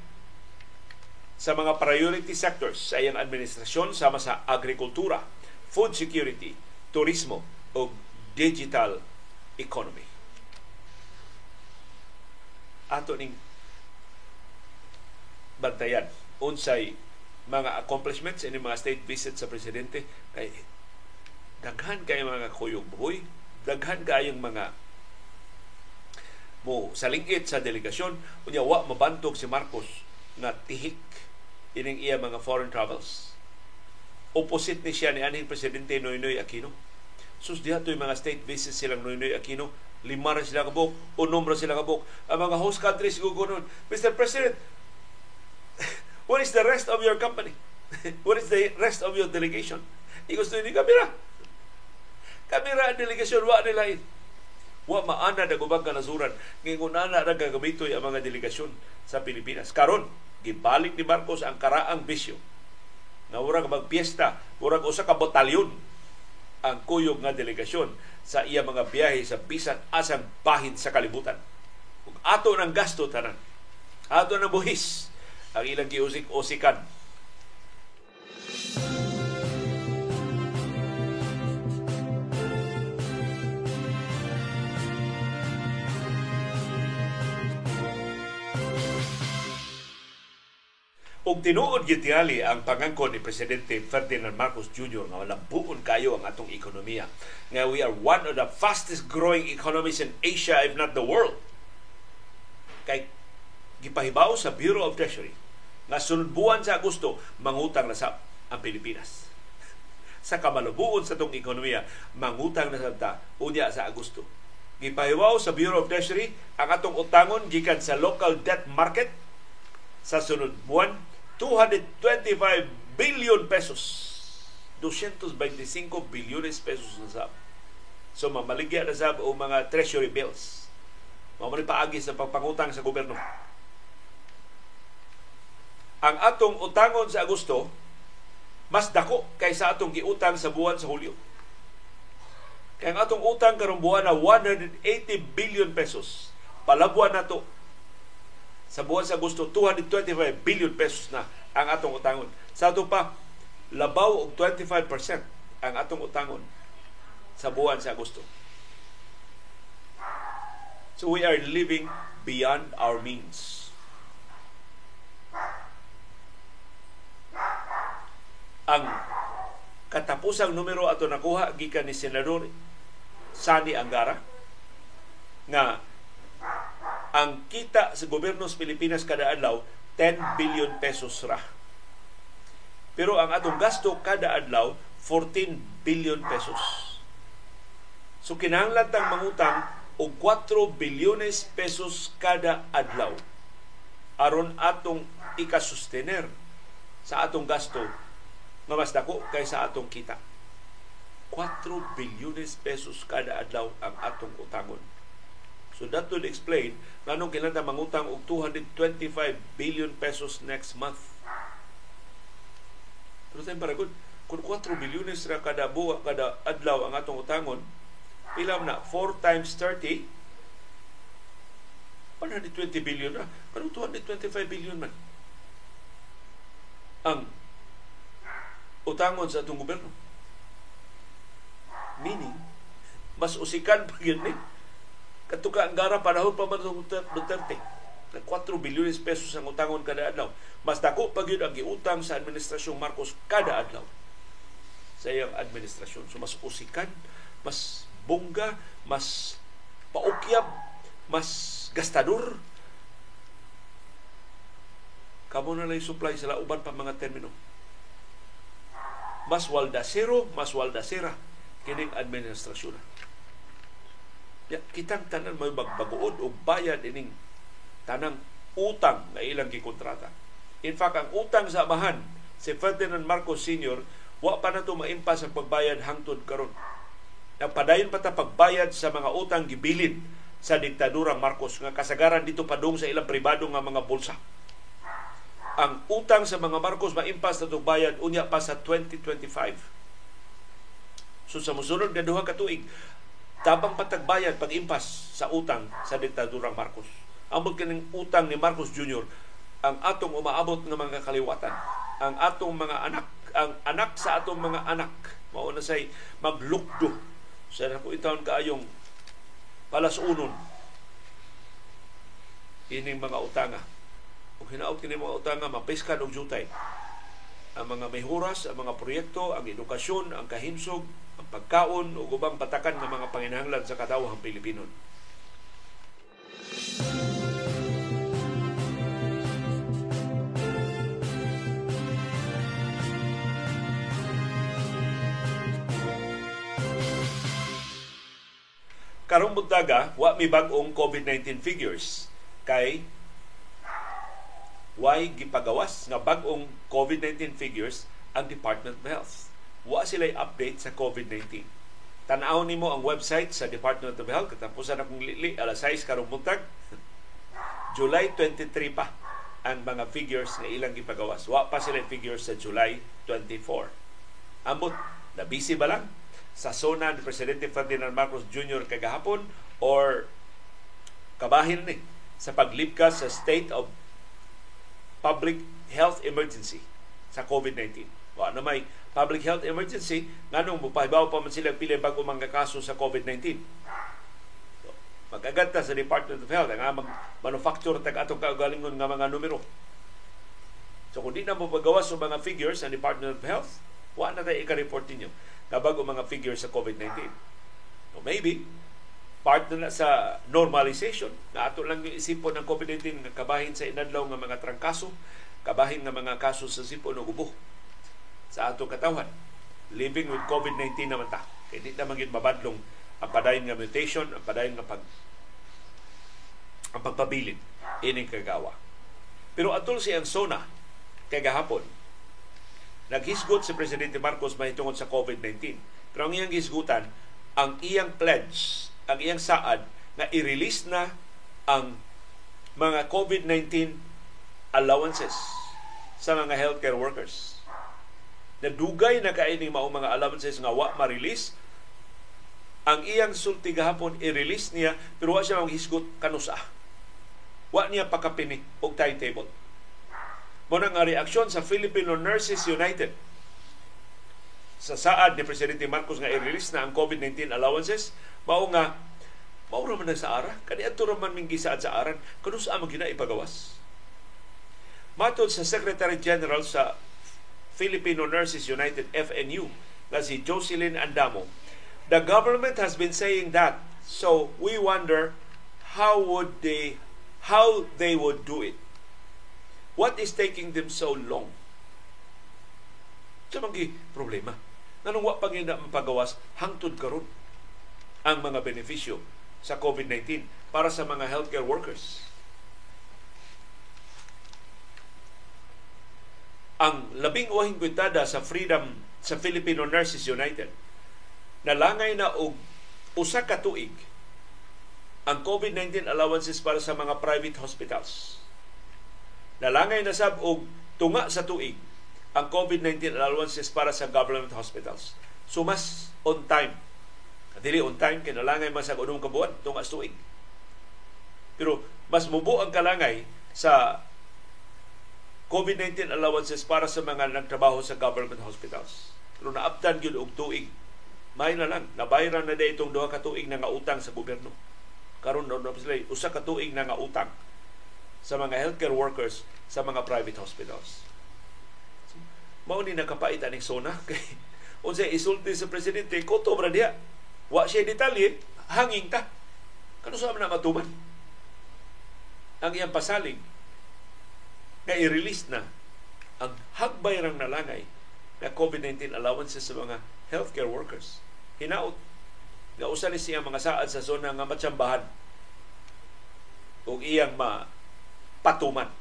sa mga priority sectors sa iyang administrasyon sama sa agrikultura, food security, turismo o digital economy. Ato ning bantayan unsay mga accomplishments ini mga state visit sa presidente kay daghan kay mga kuyog buhoy daghan kayong mga mo sa lingkit sa delegasyon unya wa mabantog si Marcos nga tihik ining iya mga foreign travels opposite ni siya ni aning presidente Noynoy Aquino sus diha to'y mga state visits silang Noynoy Aquino lima ra sila kabuk unom ra sila kabuk ang mga host countries gugunon Mr. President What is the rest of your company? What is the rest of your delegation? Igusto ni kamera. Kamera ang delegasyon, wa nila in. Wa maana na gubang kanasuran. Ngingon na gagamitoy ang mga delegasyon sa Pilipinas. Karon, gibalik ni Marcos ang karaang bisyo. Na murag magpiesta, murag usa ka batalyon ang kuyog nga delegasyon sa iya mga biyahe sa bisan asang bahin sa kalibutan. Ug ato ng gasto tanan. Ato ng buhis ang ilang giusik-usikan. Og tinuod gitiali ang pangangkon ni Presidente Ferdinand Marcos Jr. nga walang buon kayo ang atong ekonomiya. Nga we are one of the fastest growing economies in Asia if not the world. Kay gipahibaw sa Bureau of Treasury nga sunod buwan sa Agosto, mangutang na sa ang Pilipinas. sa kamalubuon sa tong ekonomiya, mangutang na sa unya sa Agosto. Gipahiwaw sa Bureau of Treasury ang atong utangon gikan sa local debt market sa sunod buwan 225 billion pesos. 225 bilyones pesos na sab. So mamaligya na sab o mga treasury bills. Mamali paagi sa pagpangutang sa gobyerno ang atong utangon sa Agosto mas dako kaysa atong giutang sa buwan sa Hulyo. Kaya ang atong utang karong buwan na 180 billion pesos. Palabuan na to. Sa buwan sa Agosto, 225 billion pesos na ang atong utangon. Sa ato pa, labaw og 25% ang atong utangon sa buwan sa Agosto. So we are living beyond our means. Ang katapusang numero ato nakuha gikan ni Senador Sani Angara nga ang kita sa gobyerno sa Pilipinas kada adlaw 10 billion pesos ra. Pero ang atong gasto kada adlaw 14 billion pesos. So kinahanglan tang mangutang og 4 bilyones pesos kada adlaw aron atong ikasustener sa atong gasto nga mas dako kaysa atong kita. 4 bilyones pesos kada adlaw ang atong utangon. So that will explain nganong kinahanglan mangutang og 225 billion pesos next month. Pero tayo para good, kung 4 bilyones ra kada buwa, kada adlaw ang atong utangon, pila na 4 times 30 120 billion na. Pero 225 billion man. Ang utangon sa atong gobyerno. Meaning, mas usikan pa yun ni. Eh Katuka ang gara panahon pa man Duterte. Na 4 bilyones pesos ang utangon kada adlaw. Mas dako pa gyud ang giutang sa administrasyong Marcos kada adlaw sa iyang administrasyon. So mas usikan, mas bungga, mas paukyab, mas gastador. Kamo na lang supply sila uban pa mga termino. Mas waldasero, mas waldasera kining administrasyon. Ya, kitang tanan may magbaguod o bayad ining tanang utang na ilang gikontrata. In fact, ang utang sa amahan si Ferdinand Marcos Sr. wa pa na maimpas ang pagbayad hangtod karon. Nagpadayon pa ta pagbayad sa mga utang gibilin sa diktadurang Marcos nga kasagaran dito padung sa ilang pribado nga mga bulsa. Ang utang sa mga Marcos maimpas na bayad unya pa sa 2025. So sa musunod nga duha ka tuig, tabang patagbayad pag-impas sa utang sa diktadurang Marcos. Ambot kining utang ni Marcos Jr. ang atong umaabot ng mga kaliwatan, ang atong mga anak, ang anak sa atong mga anak, mao na say maglukdo sa nako itawon kaayong palasunon ining mga utanga. Kung hinaot kini mga utanga, mapiskan og jutay. Ang mga mehuras, ang mga proyekto, ang edukasyon, ang kahinsog, ang pagkaon o ubang patakan ng mga panginahanglan sa kadawahang Pilipinon. karong buntaga wa mi bag-ong COVID-19 figures kay why gipagawas nga bag-ong COVID-19 figures ang Department of Health wa sila update sa COVID-19. Tanaw nimo ang website sa Department of Health katapusan akong lili alas 6 karong buntag. July 23 pa ang mga figures nga ilang gipagawas. Wa pa sila figures sa July 24. Ambot, na busy ba lang sa zona ni Presidente Ferdinand Marcos Jr. kagahapon or kabahin ni sa paglibkas sa state of public health emergency sa COVID-19. Wa na may public health emergency nganong mupahibaw pa man sila pili bago mga kaso sa COVID-19. So, magagad sa Department of Health nga mag manufacture tag atong kaugalingon nga mga numero. So kung di na mo pagawas sa mga figures sa Department of Health, wa na tayo ika-report ninyo kabag mga figures sa COVID-19. So maybe, part na, na sa normalization na ato lang yung isipon ng COVID-19 nga kabahin sa inadlaw nga mga trangkaso, kabahin nga mga kaso sa sipon o ubo sa ato katawan. Living with COVID-19 naman ta. Kaya di naman yun mabadlong ang padayon nga mutation, ang padayon nga pag ang pagpabilin ining kagawa. Pero atol siyang sona kay gahapon naghisgot si Presidente Marcos mahitungod sa COVID-19. Pero ang iyang hisgutan, ang iyang pledge, ang iyang saad na i-release na ang mga COVID-19 allowances sa mga healthcare workers na dugay na kaining mao mga allowances nga wa ma-release ang iyang sulti gahapon i-release niya pero wa siya maghisgot kanusa. Wa niya pakapini og timetable. Mo nga reaksyon sa Filipino Nurses United sa saad ni Presidente Marcos nga i-release na ang COVID-19 allowances, mao nga mao man sa ara, kani adto man ming gisaad sa aran, kanus amang gina ipagawas. Matod sa Secretary General sa Filipino Nurses United FNU na si Jocelyn Andamo, the government has been saying that. So we wonder how would they how they would do it. What is taking them so long? Sa mga problema. Nanong wa pa mapagawas hangtod karon ang mga benepisyo sa COVID-19 para sa mga healthcare workers. Ang labing uwahing kwintada sa Freedom sa Filipino Nurses United nalangay na og usa ka tuig ang COVID-19 allowances para sa mga private hospitals. Nalangay na sab og tunga sa tuig ang COVID-19 allowances para sa government hospitals. So mas on time. Dili on time kinalangay man sa unong kabuan tunga sa tuig. Pero mas mubo ang kalangay sa COVID-19 allowances para sa mga nagtrabaho sa government hospitals. Pero naabtan gyud og tuig. May na lang nabayaran na day itong duha ka tuig na nga utang sa gobyerno. Karon na sila usa ka tuig na nga utang sa mga healthcare workers sa mga private hospitals. Mao ni nakapait aning sona kay unsay isulti sa presidente kuto ra diha wa siya detalye hanging ta. Kano sa na matuman? Ang iyang pasalig nga i-release na ang hagbay rang nalangay na COVID-19 allowances sa mga healthcare workers. Hinaot nga usa ni siya mga saad sa zona nga matsambahan ug iyang ma patuman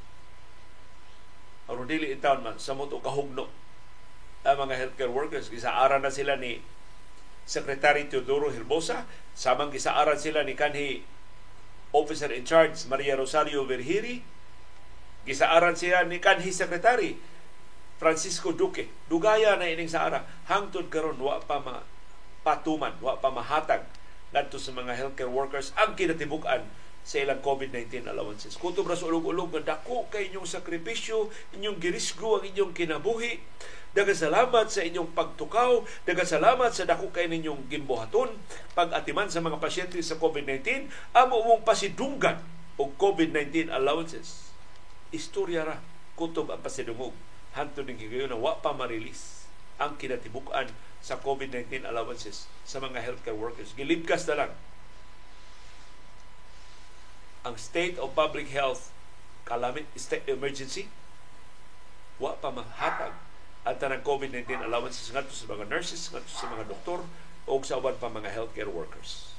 aron dili intawon man sa moto kahugno ang mga healthcare workers. Gisaaran na sila ni Secretary Teodoro Hilbosa samang gisaaran sila ni kanhi officer in charge Maria Rosario Verhiri gisaaran sila ni kanhi secretary Francisco Duque dugaya na ining sa ara hangtod karon wa pa ma patuman, wa pa mahatag ngadto sa mga healthcare workers ang kinatibuk-an sa ilang COVID-19 allowances. Kutob ra sa ulog-ulog nga dako kay inyong sakripisyo, inyong girisgo ang inyong kinabuhi. Daga salamat sa inyong pagtukaw, daga salamat sa dako kay ninyong gimbuhaton, pag-atiman sa mga pasyente sa COVID-19, amo mong pasidunggan og COVID-19 allowances. Istorya ra kutob ang pasidungog hantud ning higayon na wa pa ma-release ang kinatibuk-an sa COVID-19 allowances sa mga healthcare workers. Gilibkas na lang ang state of public health calamity state emergency wa pa mahatag at ng COVID-19 allowances ngadto sa mga nurses, ngadto sa mga doktor o sa uban pa mga healthcare workers.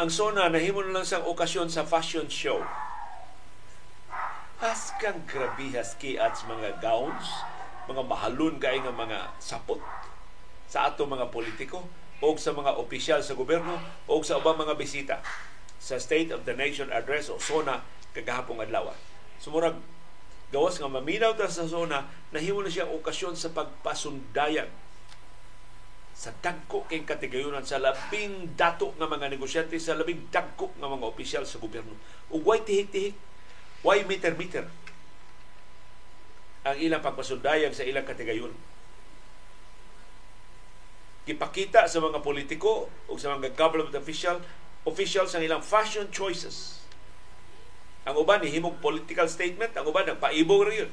Ang SONA nahimo na lang sa okasyon sa fashion show. Has kang grabihas kiat sa mga gowns, mga mahalon kay nga mga sapot sa ato mga politiko o sa mga opisyal sa gobyerno o sa ubang mga bisita sa State of the Nation Address o SONA kagahapong adlaw. Sumurag gawas nga maminaw ta sa SONA nahimo na siya okasyon sa pagpasundayan sa dagko kay katigayunan sa labing dato nga mga negosyante sa labing dagko nga mga opisyal sa gobyerno. Ug way tihik-tihik? Way meter-meter? Ang ilang pagpasundayag sa ilang katigayon gipakita sa mga politiko o sa mga government official officials ang ilang fashion choices. Ang uban himog political statement. Ang uban nagpaibog yun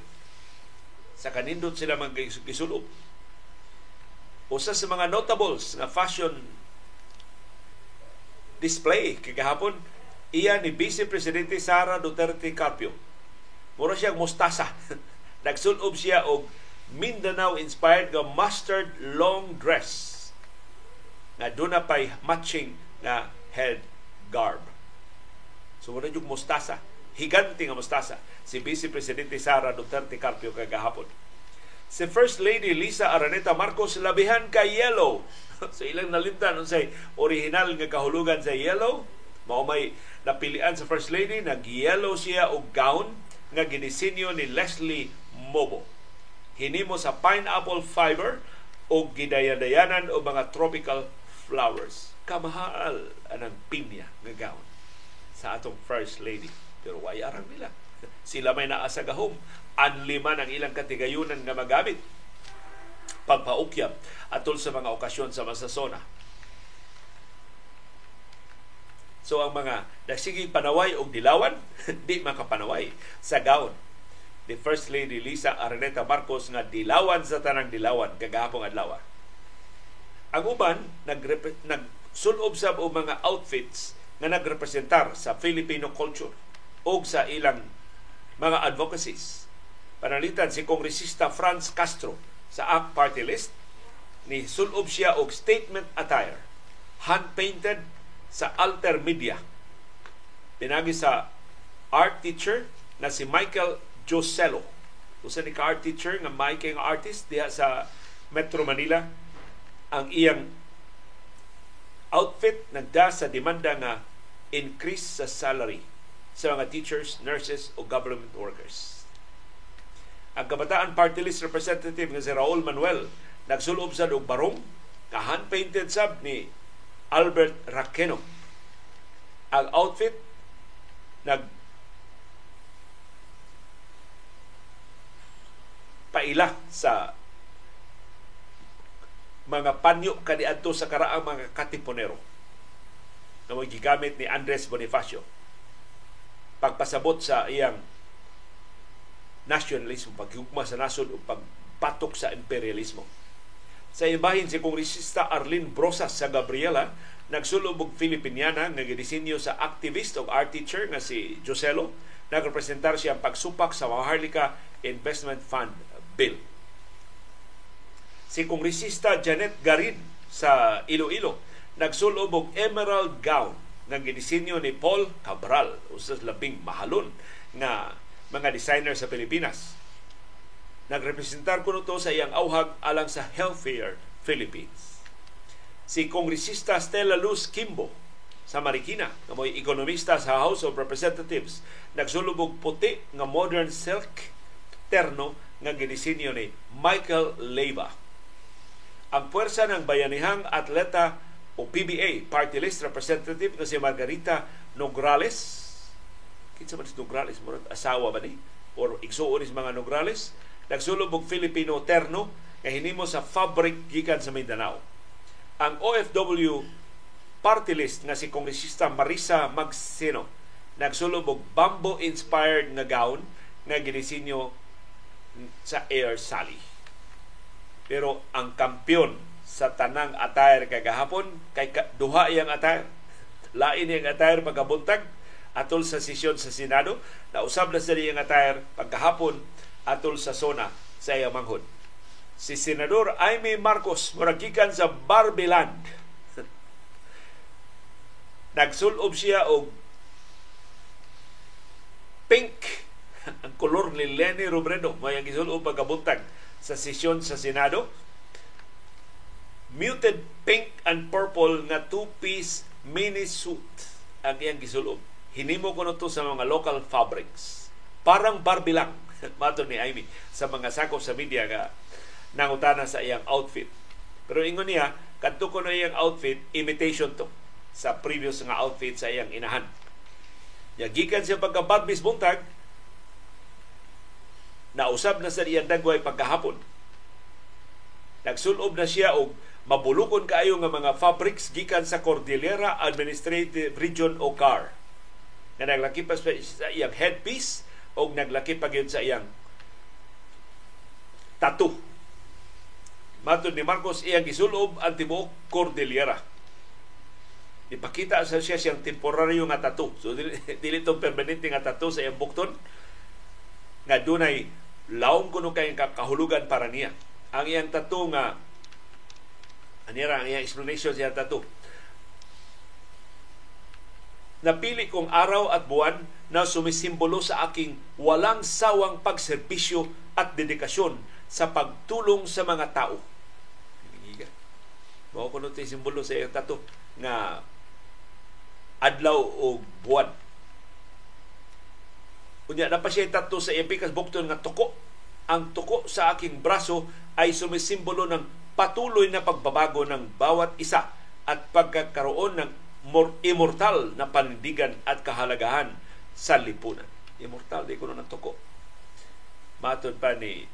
sa kanindot sila mga gisulob usa sa mga notables na fashion display kagahapon iya ni Vice Presidente Sara Duterte Carpio. Mura siya mustasa. Nagsulob siya og Mindanao inspired nga mustard long dress na doon na pa'y matching na head garb. So muna yung mustasa, higanti nga mustasa si Vice Presidente Sara Duterte Carpio kagahapon Si First Lady Lisa Araneta Marcos labihan kay yellow. so ilang nalimtan unsay original nga kahulugan sa yellow. Mao may napilian sa First Lady nag-yellow siya og gown nga ginisinyo ni Leslie Mobo. Hinimo sa pineapple fiber o gidayadayanan o mga tropical flowers. Kamahal anang pinya nga gown sa atong First Lady. Pero why arang nila. Sila may naa sa gahom. Anliman ang ilang katigayunan nga magamit pagpaukyab atol sa mga okasyon sa masasona. So ang mga nagsige panaway og dilawan, di makapanaway sa gown ni First Lady Lisa Araneta Marcos nga dilawan sa tanang dilawan kagahapon adlaw. Ang uban nag nagsulob sa og mga outfits nga nagrepresentar sa Filipino culture o sa ilang mga advocacies. Panalitan si Kongresista Franz Castro sa ACT Party List ni sulob siya og statement attire hand-painted sa Alter Media. Pinagi sa art teacher na si Michael Joselo. Usa ni ka art teacher nga making artist diha sa Metro Manila ang iyang outfit nagda sa demanda nga increase sa salary sa mga teachers, nurses o government workers. Ang Kabataan Party List Representative nga si Raul Manuel nagsulob sa og barong ka hand-painted sab ni Albert Raqueno. Ang outfit nag paila sa mga panyo kaniadto sa karaang mga katipunero na gigamit ni Andres Bonifacio pagpasabot sa iyang nationalismo, paghugma sa nasod o pagpatok sa imperialismo. Sa ibahin si Kongresista Arlene Brosas sa Gabriela, nagsulog og Filipiniana nga gidisenyo sa activist o art teacher nga si Joselo, nagrepresentar siya ang pagsupak sa Maharlika Investment Fund Bill. Si Kongresista Janet Garin sa Iloilo, nagsulob og emerald gown nga gidisenyo ni Paul Cabral usas labing mahalon nga mga designer sa Pilipinas. Nagrepresentar kuno to sa iyang auhag alang sa Healthier Philippines. Si Kongresista Stella Luz Kimbo sa Marikina, nga mo'y ekonomista sa House of Representatives, nagsulubog puti nga modern silk terno nga ginisinyo ni Michael Leyva. Ang puwersa ng bayanihang atleta o PBA party list representative na si Margarita Nograles kinsa man Nograles murag asawa ba ni? Or igsuon is mga Nograles? Nagsulog og Filipino terno nga hinimo sa fabric gikan sa Mindanao. Ang OFW party list nga si Kongresista Marisa Magsino nagsulog og bamboo inspired nga gown nga ginisinyo sa Air Sally. Pero ang kampiyon sa tanang attire kagahapon kay duha iyang attire lain iyang attire pagkabuntag atol sa sesyon sa Senado na usab na sa iyang attire pagkahapon atol sa zona sa iyang manghod si Senador Aimee Marcos muragikan sa Barbeland. Nagsulob siya og pink. Ang kolor ni Lenny Robredo may ang gisulob pagkabuntag sa sesyon sa Senado. Muted pink and purple nga two-piece mini suit ang iyang gisulob. Hinimo ko to sa mga local fabrics. Parang Barbie lang, mato ni Amy, sa mga sakop sa media nga nangutana sa iyang outfit. Pero ingon niya, kadto ko na iyang outfit, imitation to sa previous nga outfit sa iyang inahan. Yagikan siya pagka Barbies buntag, nausab na sa iyang dagway pagkahapon. Nagsulob na siya og mabulukon kaayo nga mga fabrics gikan sa Cordillera Administrative Region o CAR nga naglaki pa sa iyang headpiece o naglaki pa gyud sa iyang tattoo. Matod ni Marcos iyang gisulob ang tibuok Cordillera. Ipakita sa siya siyang temporaryo nga tattoo. So dili, dili to permanente nga tattoo sa iyang bukton nga dunay laong kuno kay kahulugan para niya. Ang iyang tattoo nga Anira ang iyang explanation siya tato. Napili kong araw at buwan na sumisimbolo sa aking walang sawang pagserbisyo at dedikasyon sa pagtulong sa mga tao. Mao kuno ti simbolo sa iyang tato nga adlaw o buwan. Unya na pa siya tato sa iyang pikas bukton nga tuko. Ang tuko sa aking braso ay sumisimbolo ng patuloy na pagbabago ng bawat isa at pagkakaroon ng immortal na panindigan at kahalagahan sa lipunan. Immortal, di ko na tuko. Matod pa ni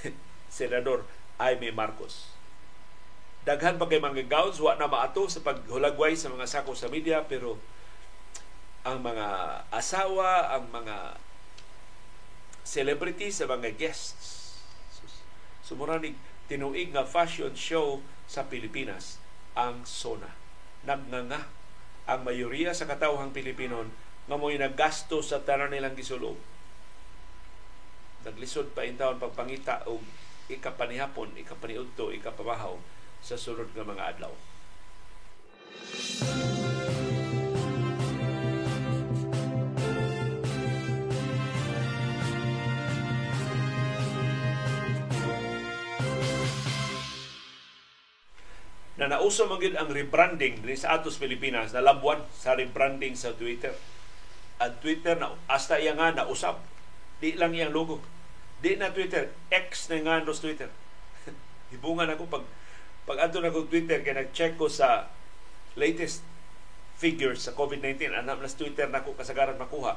Senador Jaime Marcos. Daghan pa kay mga gowns, wa na maato sa paghulagway sa mga sako sa media, pero ang mga asawa, ang mga celebrities, sa mga guests, sumuranig tinuig nga fashion show sa Pilipinas ang SONA. Nagnganga ang mayoriya sa katawhang Pilipinon nga mo'y naggasto sa tanan nilang gisulog. Naglisod pa in taon pagpangita og ikapanihapon, ikapaniudto, ikapabahaw sa sunod nga mga adlaw. Na nauso man ang rebranding ni sa Atos Pilipinas na labuan sa rebranding sa Twitter. Ang Twitter na hasta iya nga nausap. Di lang iyang logo. Di na Twitter, X na nga sa Twitter. Hibungan ako pag pag adto na ko Twitter kay nag-check ko sa latest figures sa COVID-19 anam na Twitter na ko kasagaran makuha.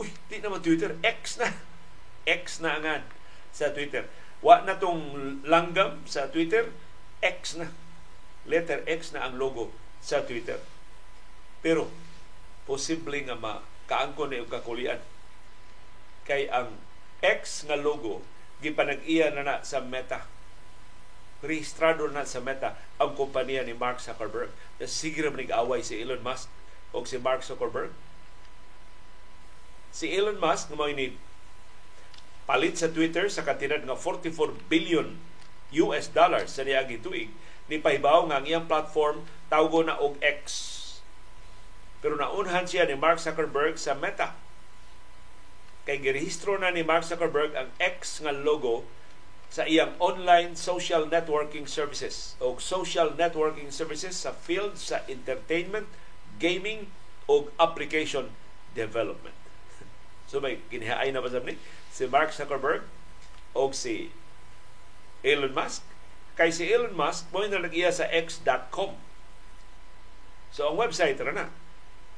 Uy, di naman Twitter, X na. X na angad sa Twitter. Wa na tong langgam sa Twitter, X na. Letter X na ang logo sa Twitter. Pero posible nga makaangkon na yung kakulian. Kay ang X nga logo gipanag-iya na na sa Meta rehistrado na sa Meta ang kompanya ni Mark Zuckerberg. Na sige rin away si Elon Musk o si Mark Zuckerberg. Si Elon Musk nga ni palit sa Twitter sa kantidad nga 44 billion US dollars sa niagi tuig ni pahibaw nga ang iyang platform tawgo na og X. Pero naunhan siya ni Mark Zuckerberg sa Meta. Kay girehistro na ni Mark Zuckerberg ang X nga logo sa iyang online social networking services o social networking services sa field sa entertainment, gaming o application development. So may ginihaay na ba ni si Mark Zuckerberg o si Elon Musk. Kay si Elon Musk, mo na nag sa x.com. So ang website ra na.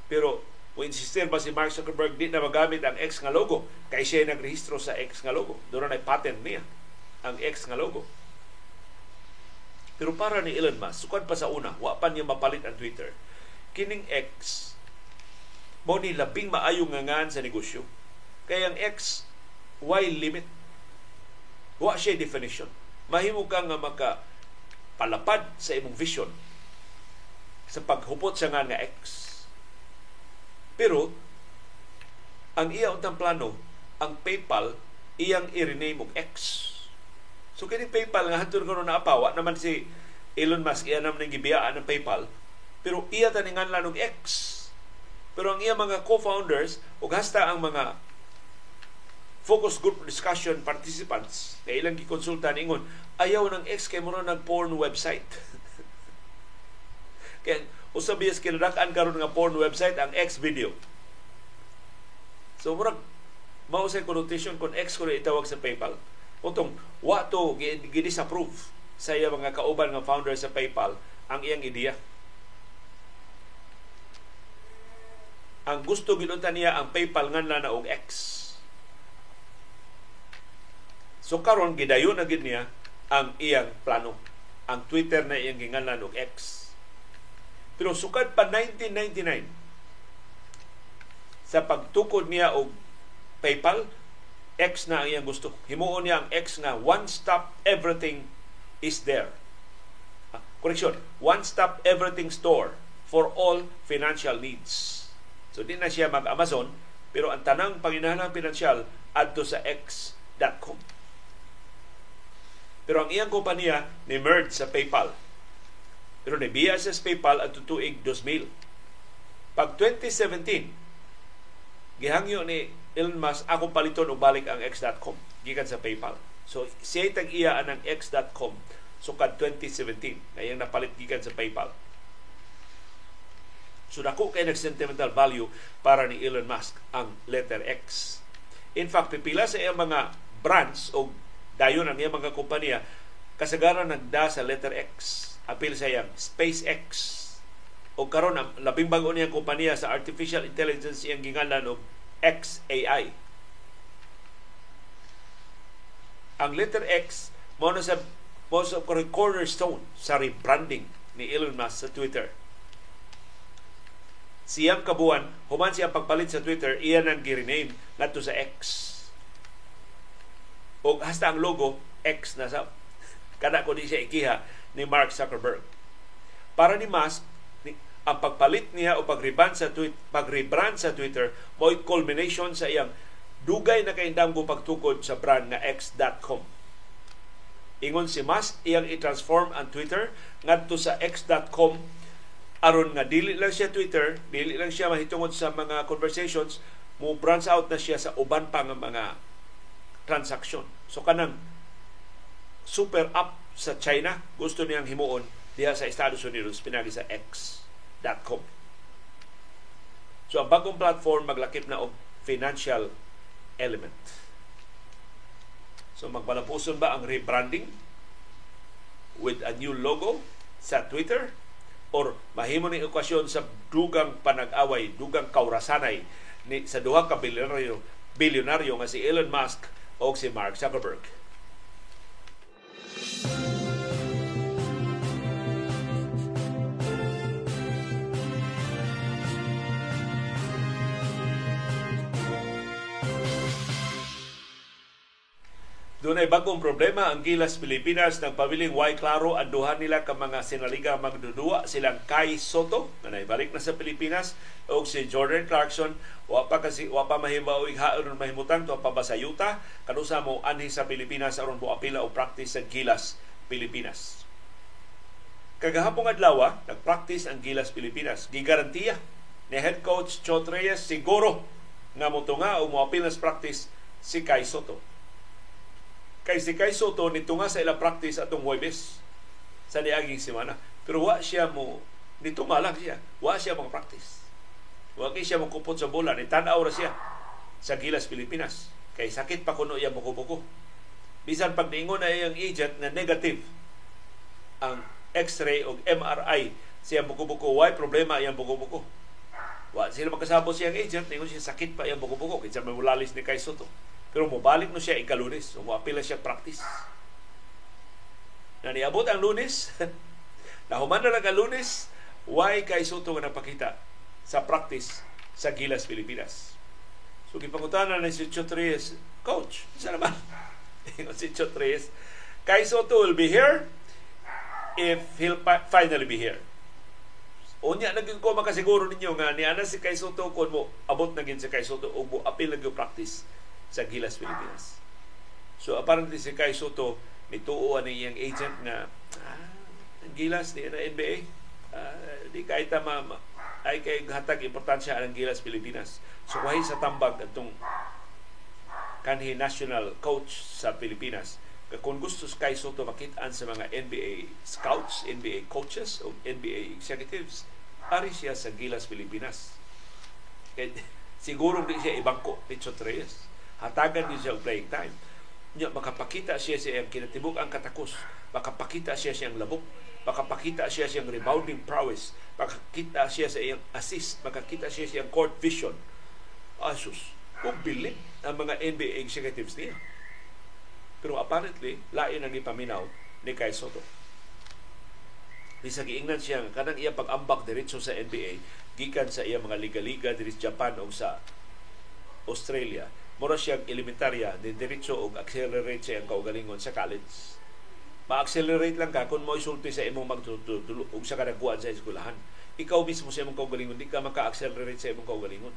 Pero o insistir ba si Mark Zuckerberg di na magamit ang X nga logo kay siya nagrehistro sa X nga logo. Doon na patent niya ang X nga logo. Pero para ni Elon Musk, sukad pa sa una, wa pa niya mapalit ang Twitter. Kining X, mo ni labing maayong ngangan sa negosyo. Kaya ang X, why limit? Wa siya definition. Mahimo ka nga maka palapad sa imong vision sa paghupot sa nga nga X. Pero, ang iya untang plano, ang PayPal, iyang i-rename og X So kini PayPal nga hantud karon na apawa naman si Elon Musk iya naman gibiyaan ng PayPal pero iya taningan lang og X. Pero ang iya mga co-founders ug hasta ang mga focus group discussion participants na ilang gikonsulta ningon ayaw ng X kay mura nag porn website. kaya usab yes kinadakan karon nga porn website ang X video. So murag mao sa connotation kung X ko itawag sa PayPal Utong, wa to gidisapprove sa iya mga kauban nga founder sa PayPal ang iyang ideya. Ang gusto ginunta niya ang PayPal nga na og X. So karon gidayon na gid niya ang iyang plano. Ang Twitter na iyang ginganlan og X. Pero sukad pa 1999 sa pagtukod niya og PayPal, X na ang iyang gusto. Himuon niya ang X nga one-stop everything is there. Ah, correction, one-stop everything store for all financial needs. So di na siya mag-Amazon, pero ang tanang panginahanglang pinansyal adto sa X.com. Pero ang iyang kompanya ni merge sa PayPal. Pero siya sa PayPal at tutuig 2000. Pag 2017, gihangyo ni Elon Musk, ako paliton og balik ang X.com gikan sa PayPal. So, siya tag iya ang X.com sukad 2017 ngayong napalit gikan sa PayPal. So dako kay nag sentimental value para ni Elon Musk ang letter X. In fact, pipila sa iyang mga brands o dayon ang iyang mga kompanya kasagaran nagda sa letter X. Apil sa iyang SpaceX. O karon ang labing bago niyang kompanya sa artificial intelligence iyang gingalan og XAI. Ang letter X mo na sa mo sa cornerstone sa rebranding ni Elon Musk sa Twitter siyang kabuan, human siya pagpalit sa Twitter, iyan ang girename ngadto sa X. O hasta ang logo, X na sa kada ko di siya ikiha ni Mark Zuckerberg. Para ni Musk, ang pagpalit niya o pagrebrand sa tweet, pagrebrand sa Twitter mo'y culmination sa iyang dugay na kaindamgo pagtukod sa brand na x.com. Ingon si Musk, iyang i-transform ang Twitter ngadto sa x.com aron nga dili lang siya Twitter, dili lang siya mahitungod sa mga conversations, mo branch out na siya sa uban pa nga mga transaksyon. So kanang super app sa China, gusto niyang himuon diha sa Estados Unidos pinagi sa X.com. So ang bagong platform maglakip na og financial element. So magpalapuson ba ang rebranding with a new logo sa Twitter? or mahimo ni ekwasyon sa dugang panag-away, dugang kaurasanay ni sa duha ka bilyonaryo, bilyonaryo nga si Elon Musk o si Mark Zuckerberg. Doon ay bagong problema. Ang Gilas Pilipinas ng pabiling way klaro ang duha nila ka mga sinaliga magdudua. Silang Kai Soto na naibalik na sa Pilipinas o si Jordan Clarkson. Wa pa kasi wa pa mahibaw haon mahimutan to pa ba sa yuta? Kanusa mo anhi sa Pilipinas aron mo apila og practice sa Gilas Pilipinas. Kagahapong adlaw nagpractice ang Gilas Pilipinas. Gigarantiya ni head coach Chot Reyes siguro nga motunga o mo apil practice si Kai Soto Kay si Kai Soto nitunga sa ilang practice atong Huwebes sa niaging semana. Pero wa siya mo nitunga lang siya. Wa siya mga practice. Wa kay siya makupot sa bola ni tan-aw siya sa Gilas Pilipinas. Kay sakit pa kuno iya buko-buko. Bisan pag niingon na iyang agent na negative ang X-ray o MRI siya buko-buko, why problema iyang buko-buko? Wa sila makasabot siyang agent, ningon siya sakit pa iyang buko-buko. Kaya may ni Kai Soto. Pero mobalik no siya ikalunes. So, apila siya practice. Na niabot ang lunes, nahuman na lang ang lunes, why kay Soto nga napakita sa practice sa Gilas, Pilipinas. So, kipangutanan na si Chotres, Coach, isa naman. si Chotres, kay Soto will be here if he'll finally be here. Unya naging ko makasiguro ninyo nga ni ana si Kay Soto kon mo abot na gid si Kay Soto ug mo apil nag practice sa Gilas, Pilipinas. So apparently si Kai Soto nituo ni iyang agent nga ah, ang Gilas ni na NBA ah, di kay ta ma, ay kay hatag importansya ang Gilas Pilipinas. So wahi sa tambag atong kanhi national coach sa Pilipinas kung gusto kay Soto makitaan sa mga NBA scouts, NBA coaches o NBA executives, ari siya sa Gilas Pilipinas. And, siguro di siya ibangko ni Chotreyes hatagan niya siya playing time. Nya, makapakita siya sa iyang kinatibuk ang katakos. Makapakita siya siyang labok. Makapakita siya siyang rebounding prowess. Makakita siya sa iyang assist. Makakita siya sa iyang court vision. Asus, kung bilip ang mga NBA executives niya. Pero apparently, lain ang ipaminaw ni Kai Soto. Bisa giingnan siya kanang iya pag-ambak diretso sa NBA gikan sa iya mga liga-liga diri sa Japan o sa Australia mura siyang elementarya ni diretso og accelerate siya ang kaugalingon sa college. Ma-accelerate lang ka kung mo isulti sa imong magtutulo og sa kadaguan sa eskwelahan. Ikaw mismo sa imong kaugalingon di ka maka-accelerate sa imong kaugalingon.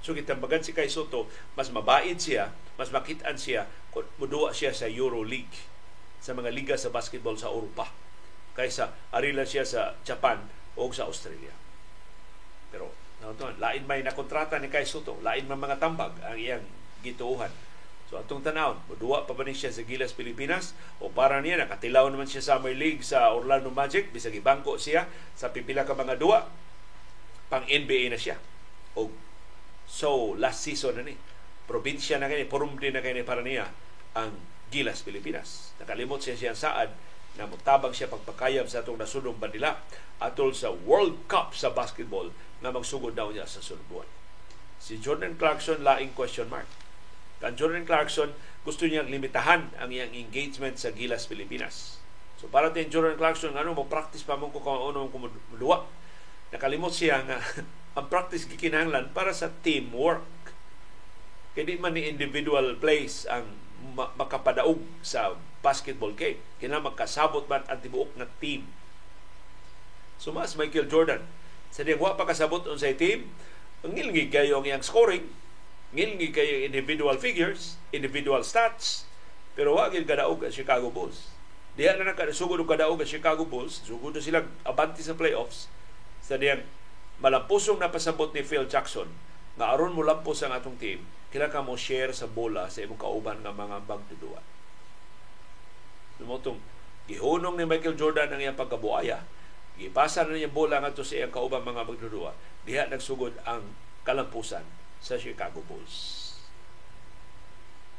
So kitambagan si Kay Soto mas mabait siya mas makitaan siya kung muduwa siya sa Euro League sa mga liga sa basketball sa Europa kaysa arilan siya sa Japan o sa Australia. Pero Lain may nakontrata ni Kai Soto, lain man mga tambag ang iyang gituuhan. So atong tanaw, duwa pa ba ni siya sa Gilas Pilipinas o para niya nakatilaw naman siya sa Summer League sa Orlando Magic bisag ibangko siya sa pipila ka mga duwa pang NBA na siya. O so last season na ni probinsya na kani, porumdi na kani para niya ang Gilas Pilipinas. Nakalimot siya siya saad na mutabang siya pagpakayab sa atong nasunong bandila atol sa World Cup sa basketball na magsugod daw niya sa sunod buwan. Si Jordan Clarkson laing question mark Kan Jordan Clarkson, gusto niyang limitahan ang iyang engagement sa Gilas Pilipinas. So para din Jordan Clarkson, ano mo practice pa mo ko kung ano mo kumuduwa. Nakalimot siya nga ang practice gikinahanglan para sa teamwork. Kaya di man ni individual plays ang makapadaog sa basketball game. Kina magkasabot man ang tibuok na team. So mas Michael Jordan, sa diyang wa pa kasabot on sa team, ang ngilngi kayo ang iyang scoring, ngilngi kay individual figures, individual stats, pero wag yung kadaog ang Chicago Bulls. Diya na nakasugod og kadaog ang Chicago Bulls, sugod sila abanti sa playoffs sa diyang malampusong napasabot ni Phil Jackson nga aron mo lampos ang atong team, kila ka mo share sa bola sa imong kauban nga mga magdudua. Lumotong gihunong ni Michael Jordan ang iyang pagkabuaya. Gipasa na niya bola ngadto sa iyang kauban mga magdudua. Diha nagsugod ang kalampusan sa Chicago Bulls.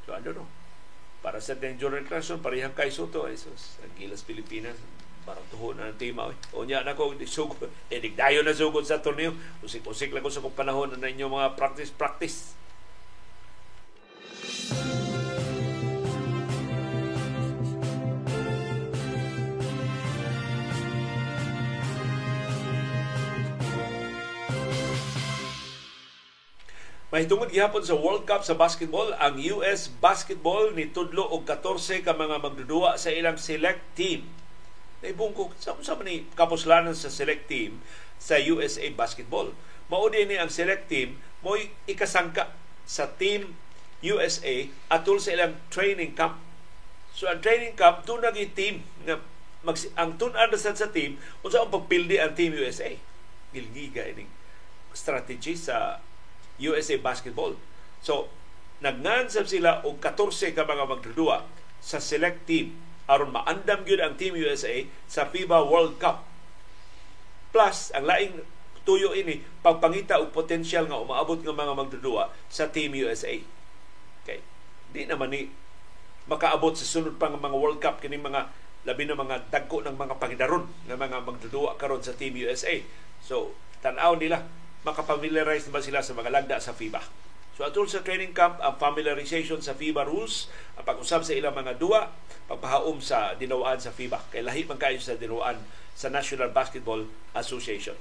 So ano no? Para sa Jordan Clarkson, parehang kay Soto, ay sus, ang Gilas Pilipinas, parang tuho na ng tema. O niya na ko, sugod, eh, digdayo na sugod sa torneo. Usik-usik lang ko sa kong panahon na ninyo mga practice-practice. Mahitungod gihapon sa World Cup sa basketball, ang US basketball ni tudlo og 14 ka mga magdudua sa ilang select team. Naibungkok sa sa ni kapuslanan sa select team sa USA basketball. Mao ni ang select team mo ikasangka sa team USA atol sa ilang training camp. So ang training camp doon nagi team nga mag, ang tun-an sa team unsa ang pagpildi ang team USA. Gilgiga ini strategy sa USA Basketball. So, nagnansab sila og 14 ka mga magdudua sa select team aron maandam gyud ang Team USA sa FIBA World Cup. Plus, ang laing tuyo ini pagpangita og potensyal nga umaabot nga mga magdudua sa Team USA. Okay. Di naman ni makaabot sa sunod pang mga World Cup kini mga labi na mga dagko ng mga pagdaron nga mga magdudua karon sa Team USA. So, tan-aw nila makapamiliarize ba sila sa mga lagda sa FIBA. So atol sa training camp, ang familiarization sa FIBA rules, ang pag-usab sa ilang mga duwa, pagpahaom sa dinawaan sa FIBA. Kay lahi man kayo sa dinawaan sa National Basketball Association.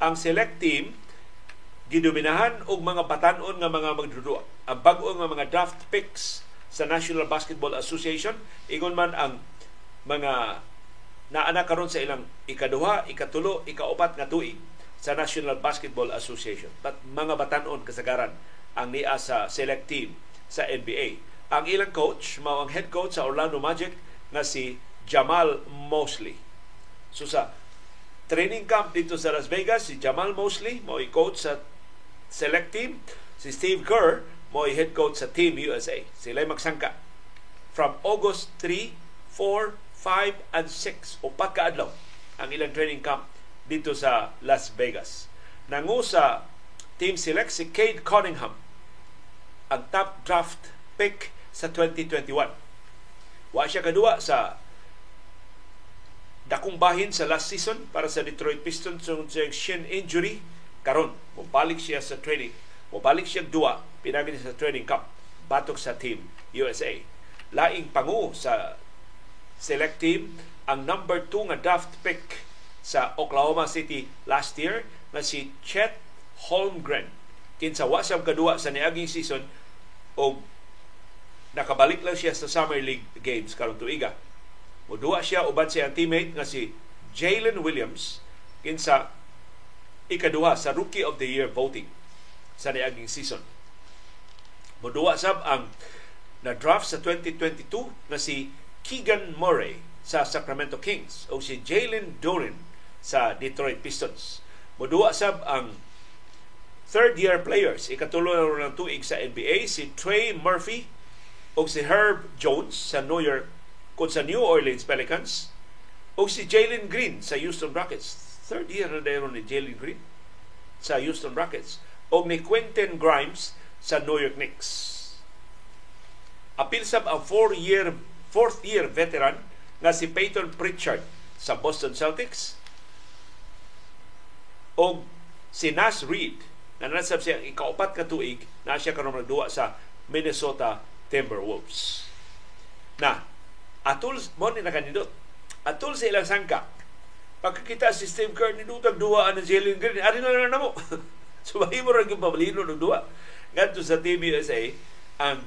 Ang select team, gidominahan og mga batanon nga mga magdudua. Ang bag-o nga mga draft picks sa National Basketball Association, ingon man ang mga naana karon sa ilang ikaduha, ikatulo, ikaupat nga tuig sa National Basketball Association. But mga batanon kasagaran ang niya sa select team sa NBA. Ang ilang coach, mao ang head coach sa Orlando Magic nga si Jamal Mosley. So sa training camp dito sa Las Vegas, si Jamal Mosley mo coach sa select team. Si Steve Kerr mo head coach sa Team USA. Sila magsangka from August 3, 4, 5, and 6 o pagkaadlaw ang ilang training camp dito sa Las Vegas. Nangu sa team select si Cade Cunningham, ang top draft pick sa 2021. Wa siya kadua sa dakong bahin sa last season para sa Detroit Pistons sa shin injury karon mobalik siya sa training mobalik siya dua pinagi sa training camp batok sa team USA laing pangu sa select team ang number 2 nga draft pick sa Oklahoma City last year na si Chet Holmgren. Kinsa wa siyang kadua sa niaging season o nakabalik lang siya sa Summer League games karong tuiga. Mudua siya uban siya ang teammate nga si Jalen Williams kinsa ikaduha sa Rookie of the Year voting sa niaging season. Mudua sab ang na draft sa 2022 na si Keegan Murray sa Sacramento Kings o si Jalen Duren sa Detroit Pistons. Mudua sab ang third-year players. Ikatulo na ng tuig sa NBA, si Trey Murphy o si Herb Jones sa New York kung sa New Orleans Pelicans o si Jalen Green sa Houston Rockets. Third year na dayon ni Jalen Green sa Houston Rockets o ni Quentin Grimes sa New York Knicks. Apil sab ang four-year fourth year veteran nga si Peyton Pritchard sa Boston Celtics o si Nas Reed na nasab siya ikaupat ka tuig na siya karon sa Minnesota Timberwolves. Na atul mo ni nakanindot. Atul sa ilang sangka. Pagkakita si Steve Kerr ni Dutag duwa ang Jalen Green, ari na lang namo. so mahimo ra gyud pabalino ng duwa. Ngadto sa Team USA ang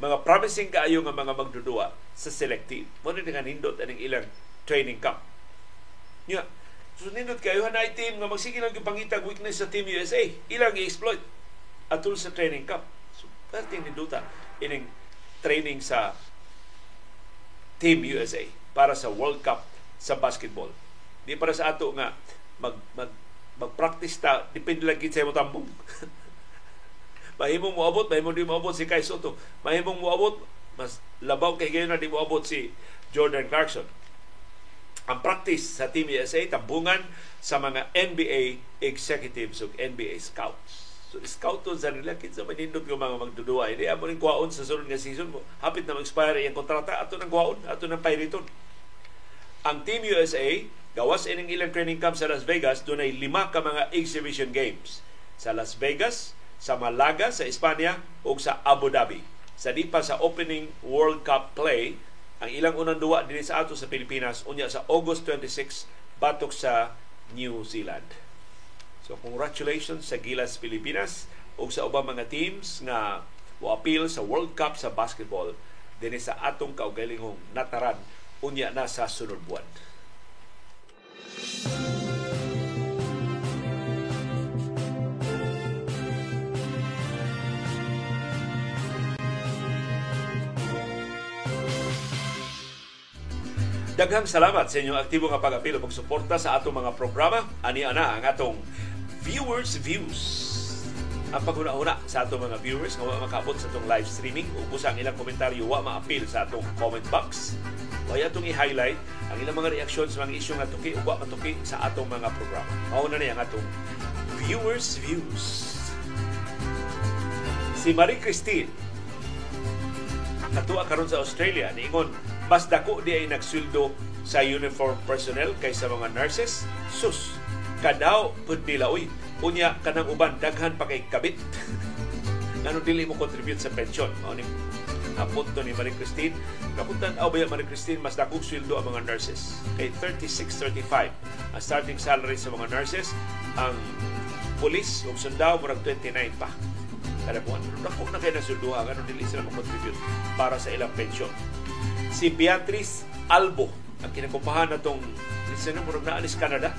mga promising kaayo nga mga magdudua sa selective. Mo ni nga nindot aning ilang training camp. Nya, so nindot kayo na team nga magsige lang gipangitag weakness sa Team USA. Ilang i-exploit atul sa training camp. So, perting ninduta ining training sa Team USA para sa World Cup sa basketball. Di para sa ato nga mag mag mag-practice ta depende lang sa imong tambong. mahimong moabot, mahimong di moabot si Kai Soto. Mahimong moabot, mas labaw kay gayon na di moabot si Jordan Clarkson. Ang practice sa Team USA, tambungan sa mga NBA executives ug NBA scouts. So, scouton sa nila, kinsa manindot ko mga magdudua. Hindi, amo rin kuwaon sa sunod nga season mo. Hapit na mag-expire yung kontrata, ato ng kuwaon, ato ng payriton. Ang Team USA, gawas ining ilang training camp sa Las Vegas, doon ay lima ka mga exhibition games. Sa Las Vegas, sa Malaga sa Espanya ug sa Abu Dhabi. Sa di sa opening World Cup play, ang ilang unang duwa dinhi sa ato sa Pilipinas unya sa August 26 batok sa New Zealand. So congratulations sa Gilas Pilipinas ug sa ubang mga teams nga appeal sa World Cup sa basketball dinhi sa atong kaugalingong nataran unya na sa sunod buwan. Daghang salamat sa inyong aktibo nga pag-apil ug suporta sa atong mga programa. Ani ana ang atong viewers views. Ang paghuna-huna sa atong mga viewers nga makaabot sa atong live streaming ug busa ang ilang komentaryo wa ma-appeal sa atong comment box. Wa atong i-highlight ang ilang mga reaksyon sa mga isyu nga tuki ug wa matuki sa atong mga programa. Mao na ni ang atong viewers views. Si Marie Christine natua karon sa Australia niingon mas dako di ay nagsweldo sa uniform personnel kaysa mga nurses. Sus kadaw pud nila uy unya kanang uban daghan pa kay kabit. Ngano dili mo contribute sa pension mao ni apunto ni Marie Christine. Kapuntan aw ba Marie Christine? Mas dako sweldo ang mga nurses. Kay 36.35 ang starting salary sa mga nurses ang pulis ug sundao murag 29 pa. Kada buwan. Dako na kayo nasulduha, ganun dili sila mag-contribute para sa ilang pensyon. Si Beatrice Albo, ang kinakumpahan na itong listener mo na alis Canada,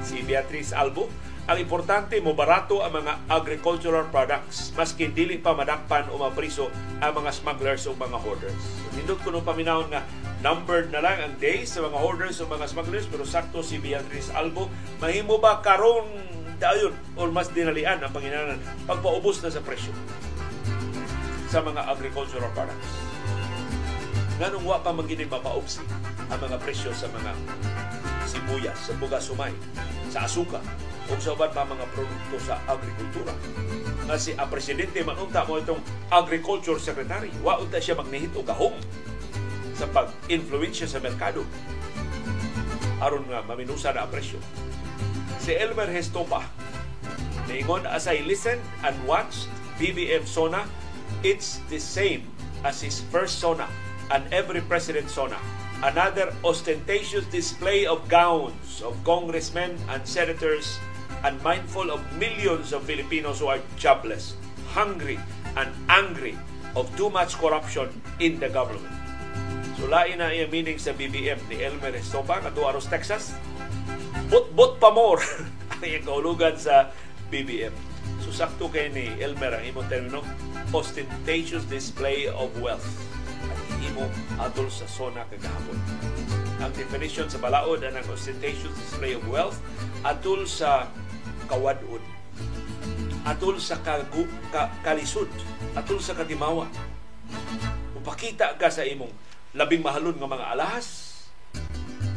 si Beatrice Albo, ang importante mo barato ang mga agricultural products maski dili pa madakpan o mapriso ang mga smugglers o mga hoarders. So, nindot ko nung paminahon nga numbered na lang ang days sa mga hoarders o mga smugglers pero sakto si Beatrice Albo mahimo ba karon dayon or mas dinalian ang Panginoon pagpaubos na sa presyo sa mga agricultural products. Nganong wa pa magini mapaupsi ang mga presyo sa mga sibuyas, sa buga sumay, sa asuka, o sa uban pa mga produkto sa agrikultura. Nga si ang presidente manunta mo itong agriculture secretary, wa unta siya magnihit o gahom sa pag-influensya sa merkado aron nga maminusa na ang presyo si Elmer Hestopa. Naingon, as I listened and watched BBM Sona, it's the same as his first Sona and every president Sona. Another ostentatious display of gowns of congressmen and senators and mindful of millions of Filipinos who are jobless, hungry, and angry of too much corruption in the government. So lain na iya meaning sa BBM ni Elmer Estopa, Katuaros, Texas bot-bot pa more ang iyang kahulugan sa BBM. So sakto kay ni Elmer ang imong termino, ostentatious display of wealth. At imo atol sa zona kagahapon. Ang definition sa balaod ang ostentatious display of wealth atol sa kawadud. atol sa kagu, ka, kalisod, atol sa katimawa. Upakita ka sa imong labing mahalon nga mga alahas,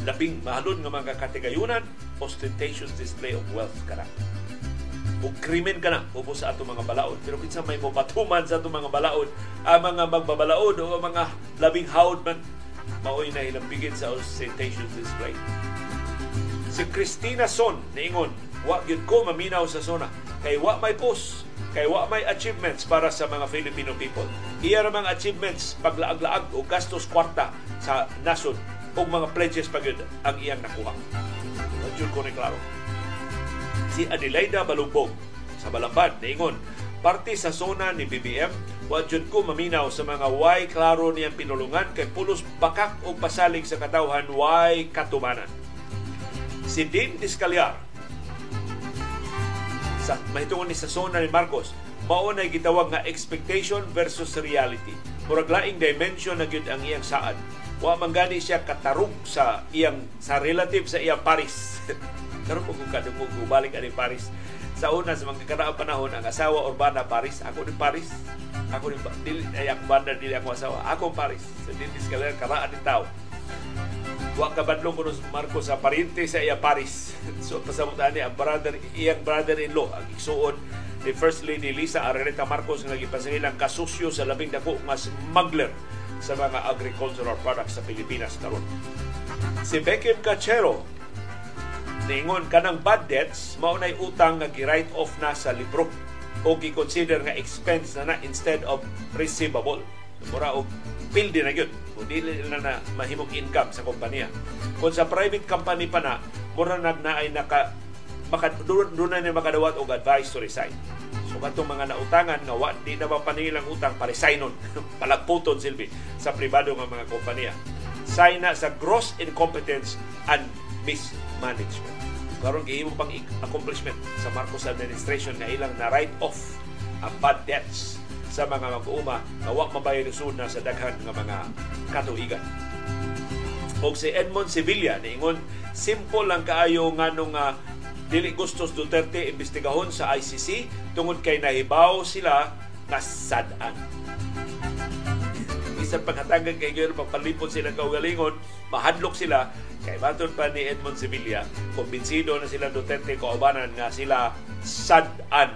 labing mahalon nga mga katigayunan, ostentatious display of wealth ka O krimen ka na upo sa ato mga balaod. Pero kinsa may mabatuman sa ato mga balaod, ang mga magbabalaod o mga labing hawd man, maoy na hilambigin sa ostentatious display. Si Christina Son, niingon, wa gyud ko maminaw sa sona kay wa may post kay wa may achievements para sa mga Filipino people. Iya ra mga achievements paglaag-laag o gastos kwarta sa nasod o mga pledges pagod ang iyang nakuha. Medyo ko ni klaro. Si Adelaida Balugbog sa Balambad, niingon, parte sa zona ni BBM, wa jud ko maminaw sa mga why klaro niyang pinulungan kay pulos bakak o pasalig sa katawhan why katumanan. Si Dean Discalyar, sa mahitungon ni sa zona ni Marcos mao na gitawag nga expectation versus reality. Murag laing dimension na gyud ang iyang saad wa man gani siya katarog sa iyang sa relative sa iyang Paris karon ko kadungog balik ani Paris. Sa una sa mga karaang panahon ang asawa urbana Paris. Ako ni Paris. Ako ni dili ay ako banda dili ako asawa. Ako Paris. Sa so, dili escaler karaan ni tao. Wa kabadlong kuno Marcos sa pariente sa iya Paris. so pasamutan ni ang brother iyang brother-in-law ang igsuon ni First Lady Lisa Araneta Marcos nga gipasangilang kasusyo sa labing dako nga smuggler sa mga agricultural products sa Pilipinas karon. Si Beckham Cachero ningon kanang bad debts mao nay utang nga gi-write off na sa libro o gi-consider nga expense na na instead of receivable. Mura og pildi na gyud o dili na na mahimong income sa kompanya. Kung sa private company pa na, mura nagnaay naka maka doon na makadawat og advice to resign. So katong mga nautangan nga wa di na mapanilang utang pa resignon, palagputon silbi sa pribado nga mga kompanya. Sign na sa gross incompetence and mismanagement. Karon gihimo pang accomplishment sa Marcos administration nga ilang na write off ang bad debts sa mga mag-uuma nga wa mabayad na sa daghan nga mga katuigan. O si Edmond Sevilla niingon simple lang kaayo nganong uh, dili gustos Duterte imbestigahon sa ICC tungod kay nahibaw sila nga sadan. Bisan paghatagag kay Gayon pagpalipod sila kaugalingon, mahadlok sila kay baton pa ni Edmond Sevilla, kumbinsido na sila Duterte kaubanan nga sila sadan.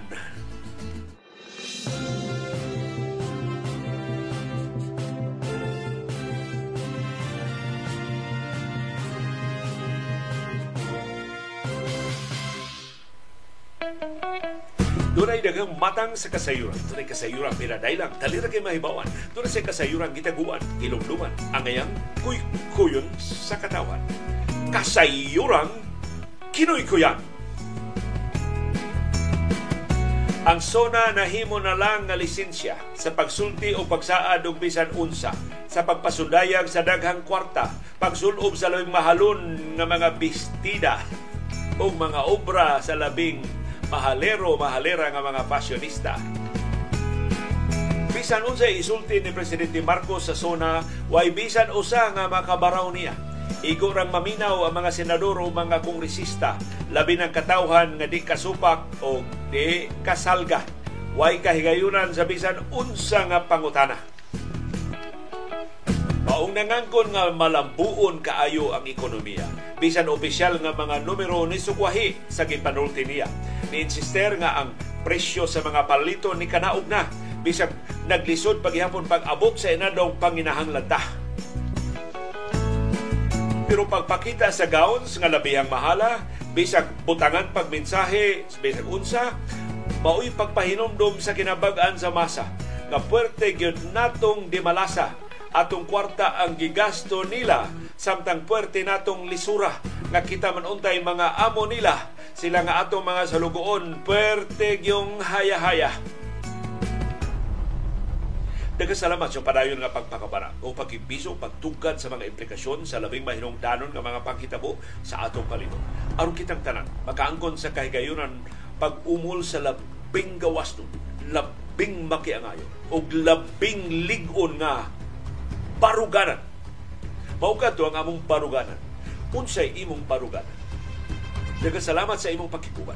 Dunay daghang matang sa kasayuran. Dunay kasayuran pinaday lang. Dali ra kay mahibawan. Dunay sa kasayuran gitaguan, ilumluman. Ang kuy-kuyon sa katawan. Kasayuran kinoy-kuyan. Ang SONA nahimo na lang nga lisensya sa pagsulti o pagsaad og bisan unsa sa pagpasundayag sa daghang kwarta, pagsulob sa labing mahalon nga mga bistida o mga obra sa labing mahalero, mahalera nga mga pasyonista. Bisan unsay isulti ni Presidente Marcos sa zona, way bisan usa nga makabaraw niya. Igo rang maminaw ang mga senador o mga kongresista, labi ng katawhan nga di kasupak o di kasalga. Way kahigayunan sa bisan unsa nga pangutana. Maong nangangkon nga malambuon kaayo ang ekonomiya. Bisan opisyal nga mga numero ni sukwahi sa gipanulti niya ni-insister nga ang presyo sa mga palito ni kanaog na bisag naglisod paghihapon pag-abot sa inadong panginahanglan ta. Pero pagpakita sa gowns nga labihang mahala, bisag butangan pagmensahe, bisag unsa, mao'y pagpahinomdom sa kinabag-an sa masa nga puwerte gyud natong di malasa atong kwarta ang gigasto nila. Samtang puwerte natong lisura nga kita man untay mga amo nila. Sila nga ato mga salugoon pwerte yung haya-haya. Daghang salamat sa padayon nga pagpakabara o pagkibiso, pagtugkad sa mga implikasyon sa labing mahinungdanon nga mga panghitabo sa atong palito. Aron kitang tanan, makaangkon sa kahigayunan pag-umol sa labing gawas nun, labing makiangayon, o labing ligon nga paruganan. Maugad ang among paruganan. Unsay imong paruganan? Daghang salamat sa imong pagkikuban.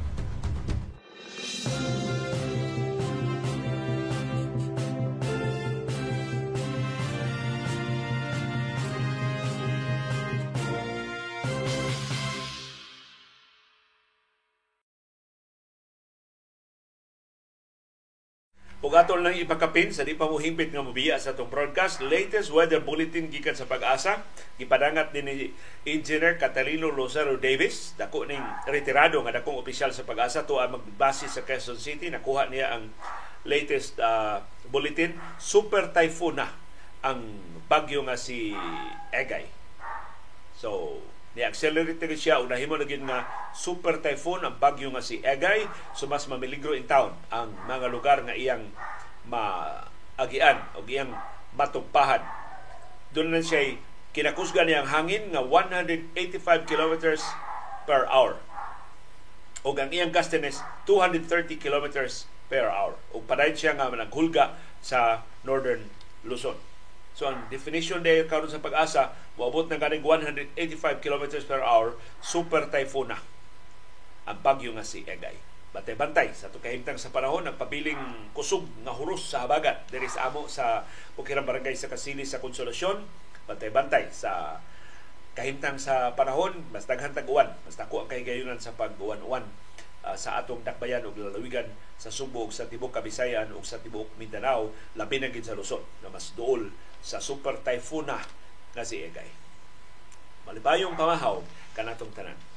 Ug atol lang ipakapin sa di pa mo himpit nga mobiya sa itong broadcast, latest weather bulletin gikan sa pag-asa, gipadangat din ni Engineer Catalino Lozaro Davis, dako ning retirado nga dakong opisyal sa pag-asa. Tuwa magbase sa Quezon City, nakuha niya ang latest uh, bulletin, super typhoon na ang bagyo nga si Egay. So, ni-accelerate na siya. Ug nahimo na nga super typhoon. Ang bagyo nga si Egay. So mas mamiligro in town ang mga lugar nga iyang maagian o iyang matugpahan. Doon na siya kinakusgan niya ang hangin nga 185 kilometers per hour. O ang iyang gustiness 230 kilometers per hour. Ug padayon siya nga naghulga sa northern Luzon. So ang definition day karon sa pag-asa, moabot na ganing 185 kilometers per hour, super typhoon na ang bagyo nga si Egay. Bantay-bantay sa tukahimtang sa panahon nagpabiling kusog nga huros sa habagat diri sa amo sa Bukirang Barangay sa Kasili sa Konsolasyon. Bantay-bantay sa kahimtang sa panahon, mas daghan tag-uwan, mas dako ang kahigayunan sa pag-uwan-uwan uh, sa atong dakbayan ug lalawigan sa Subo sa tibuok Kabisayan ug sa tibuok Mindanao labi na gid sa Luzon na mas duol sa super typhoon na nga si Egay. Malipayong pamahaw kanatong tanan.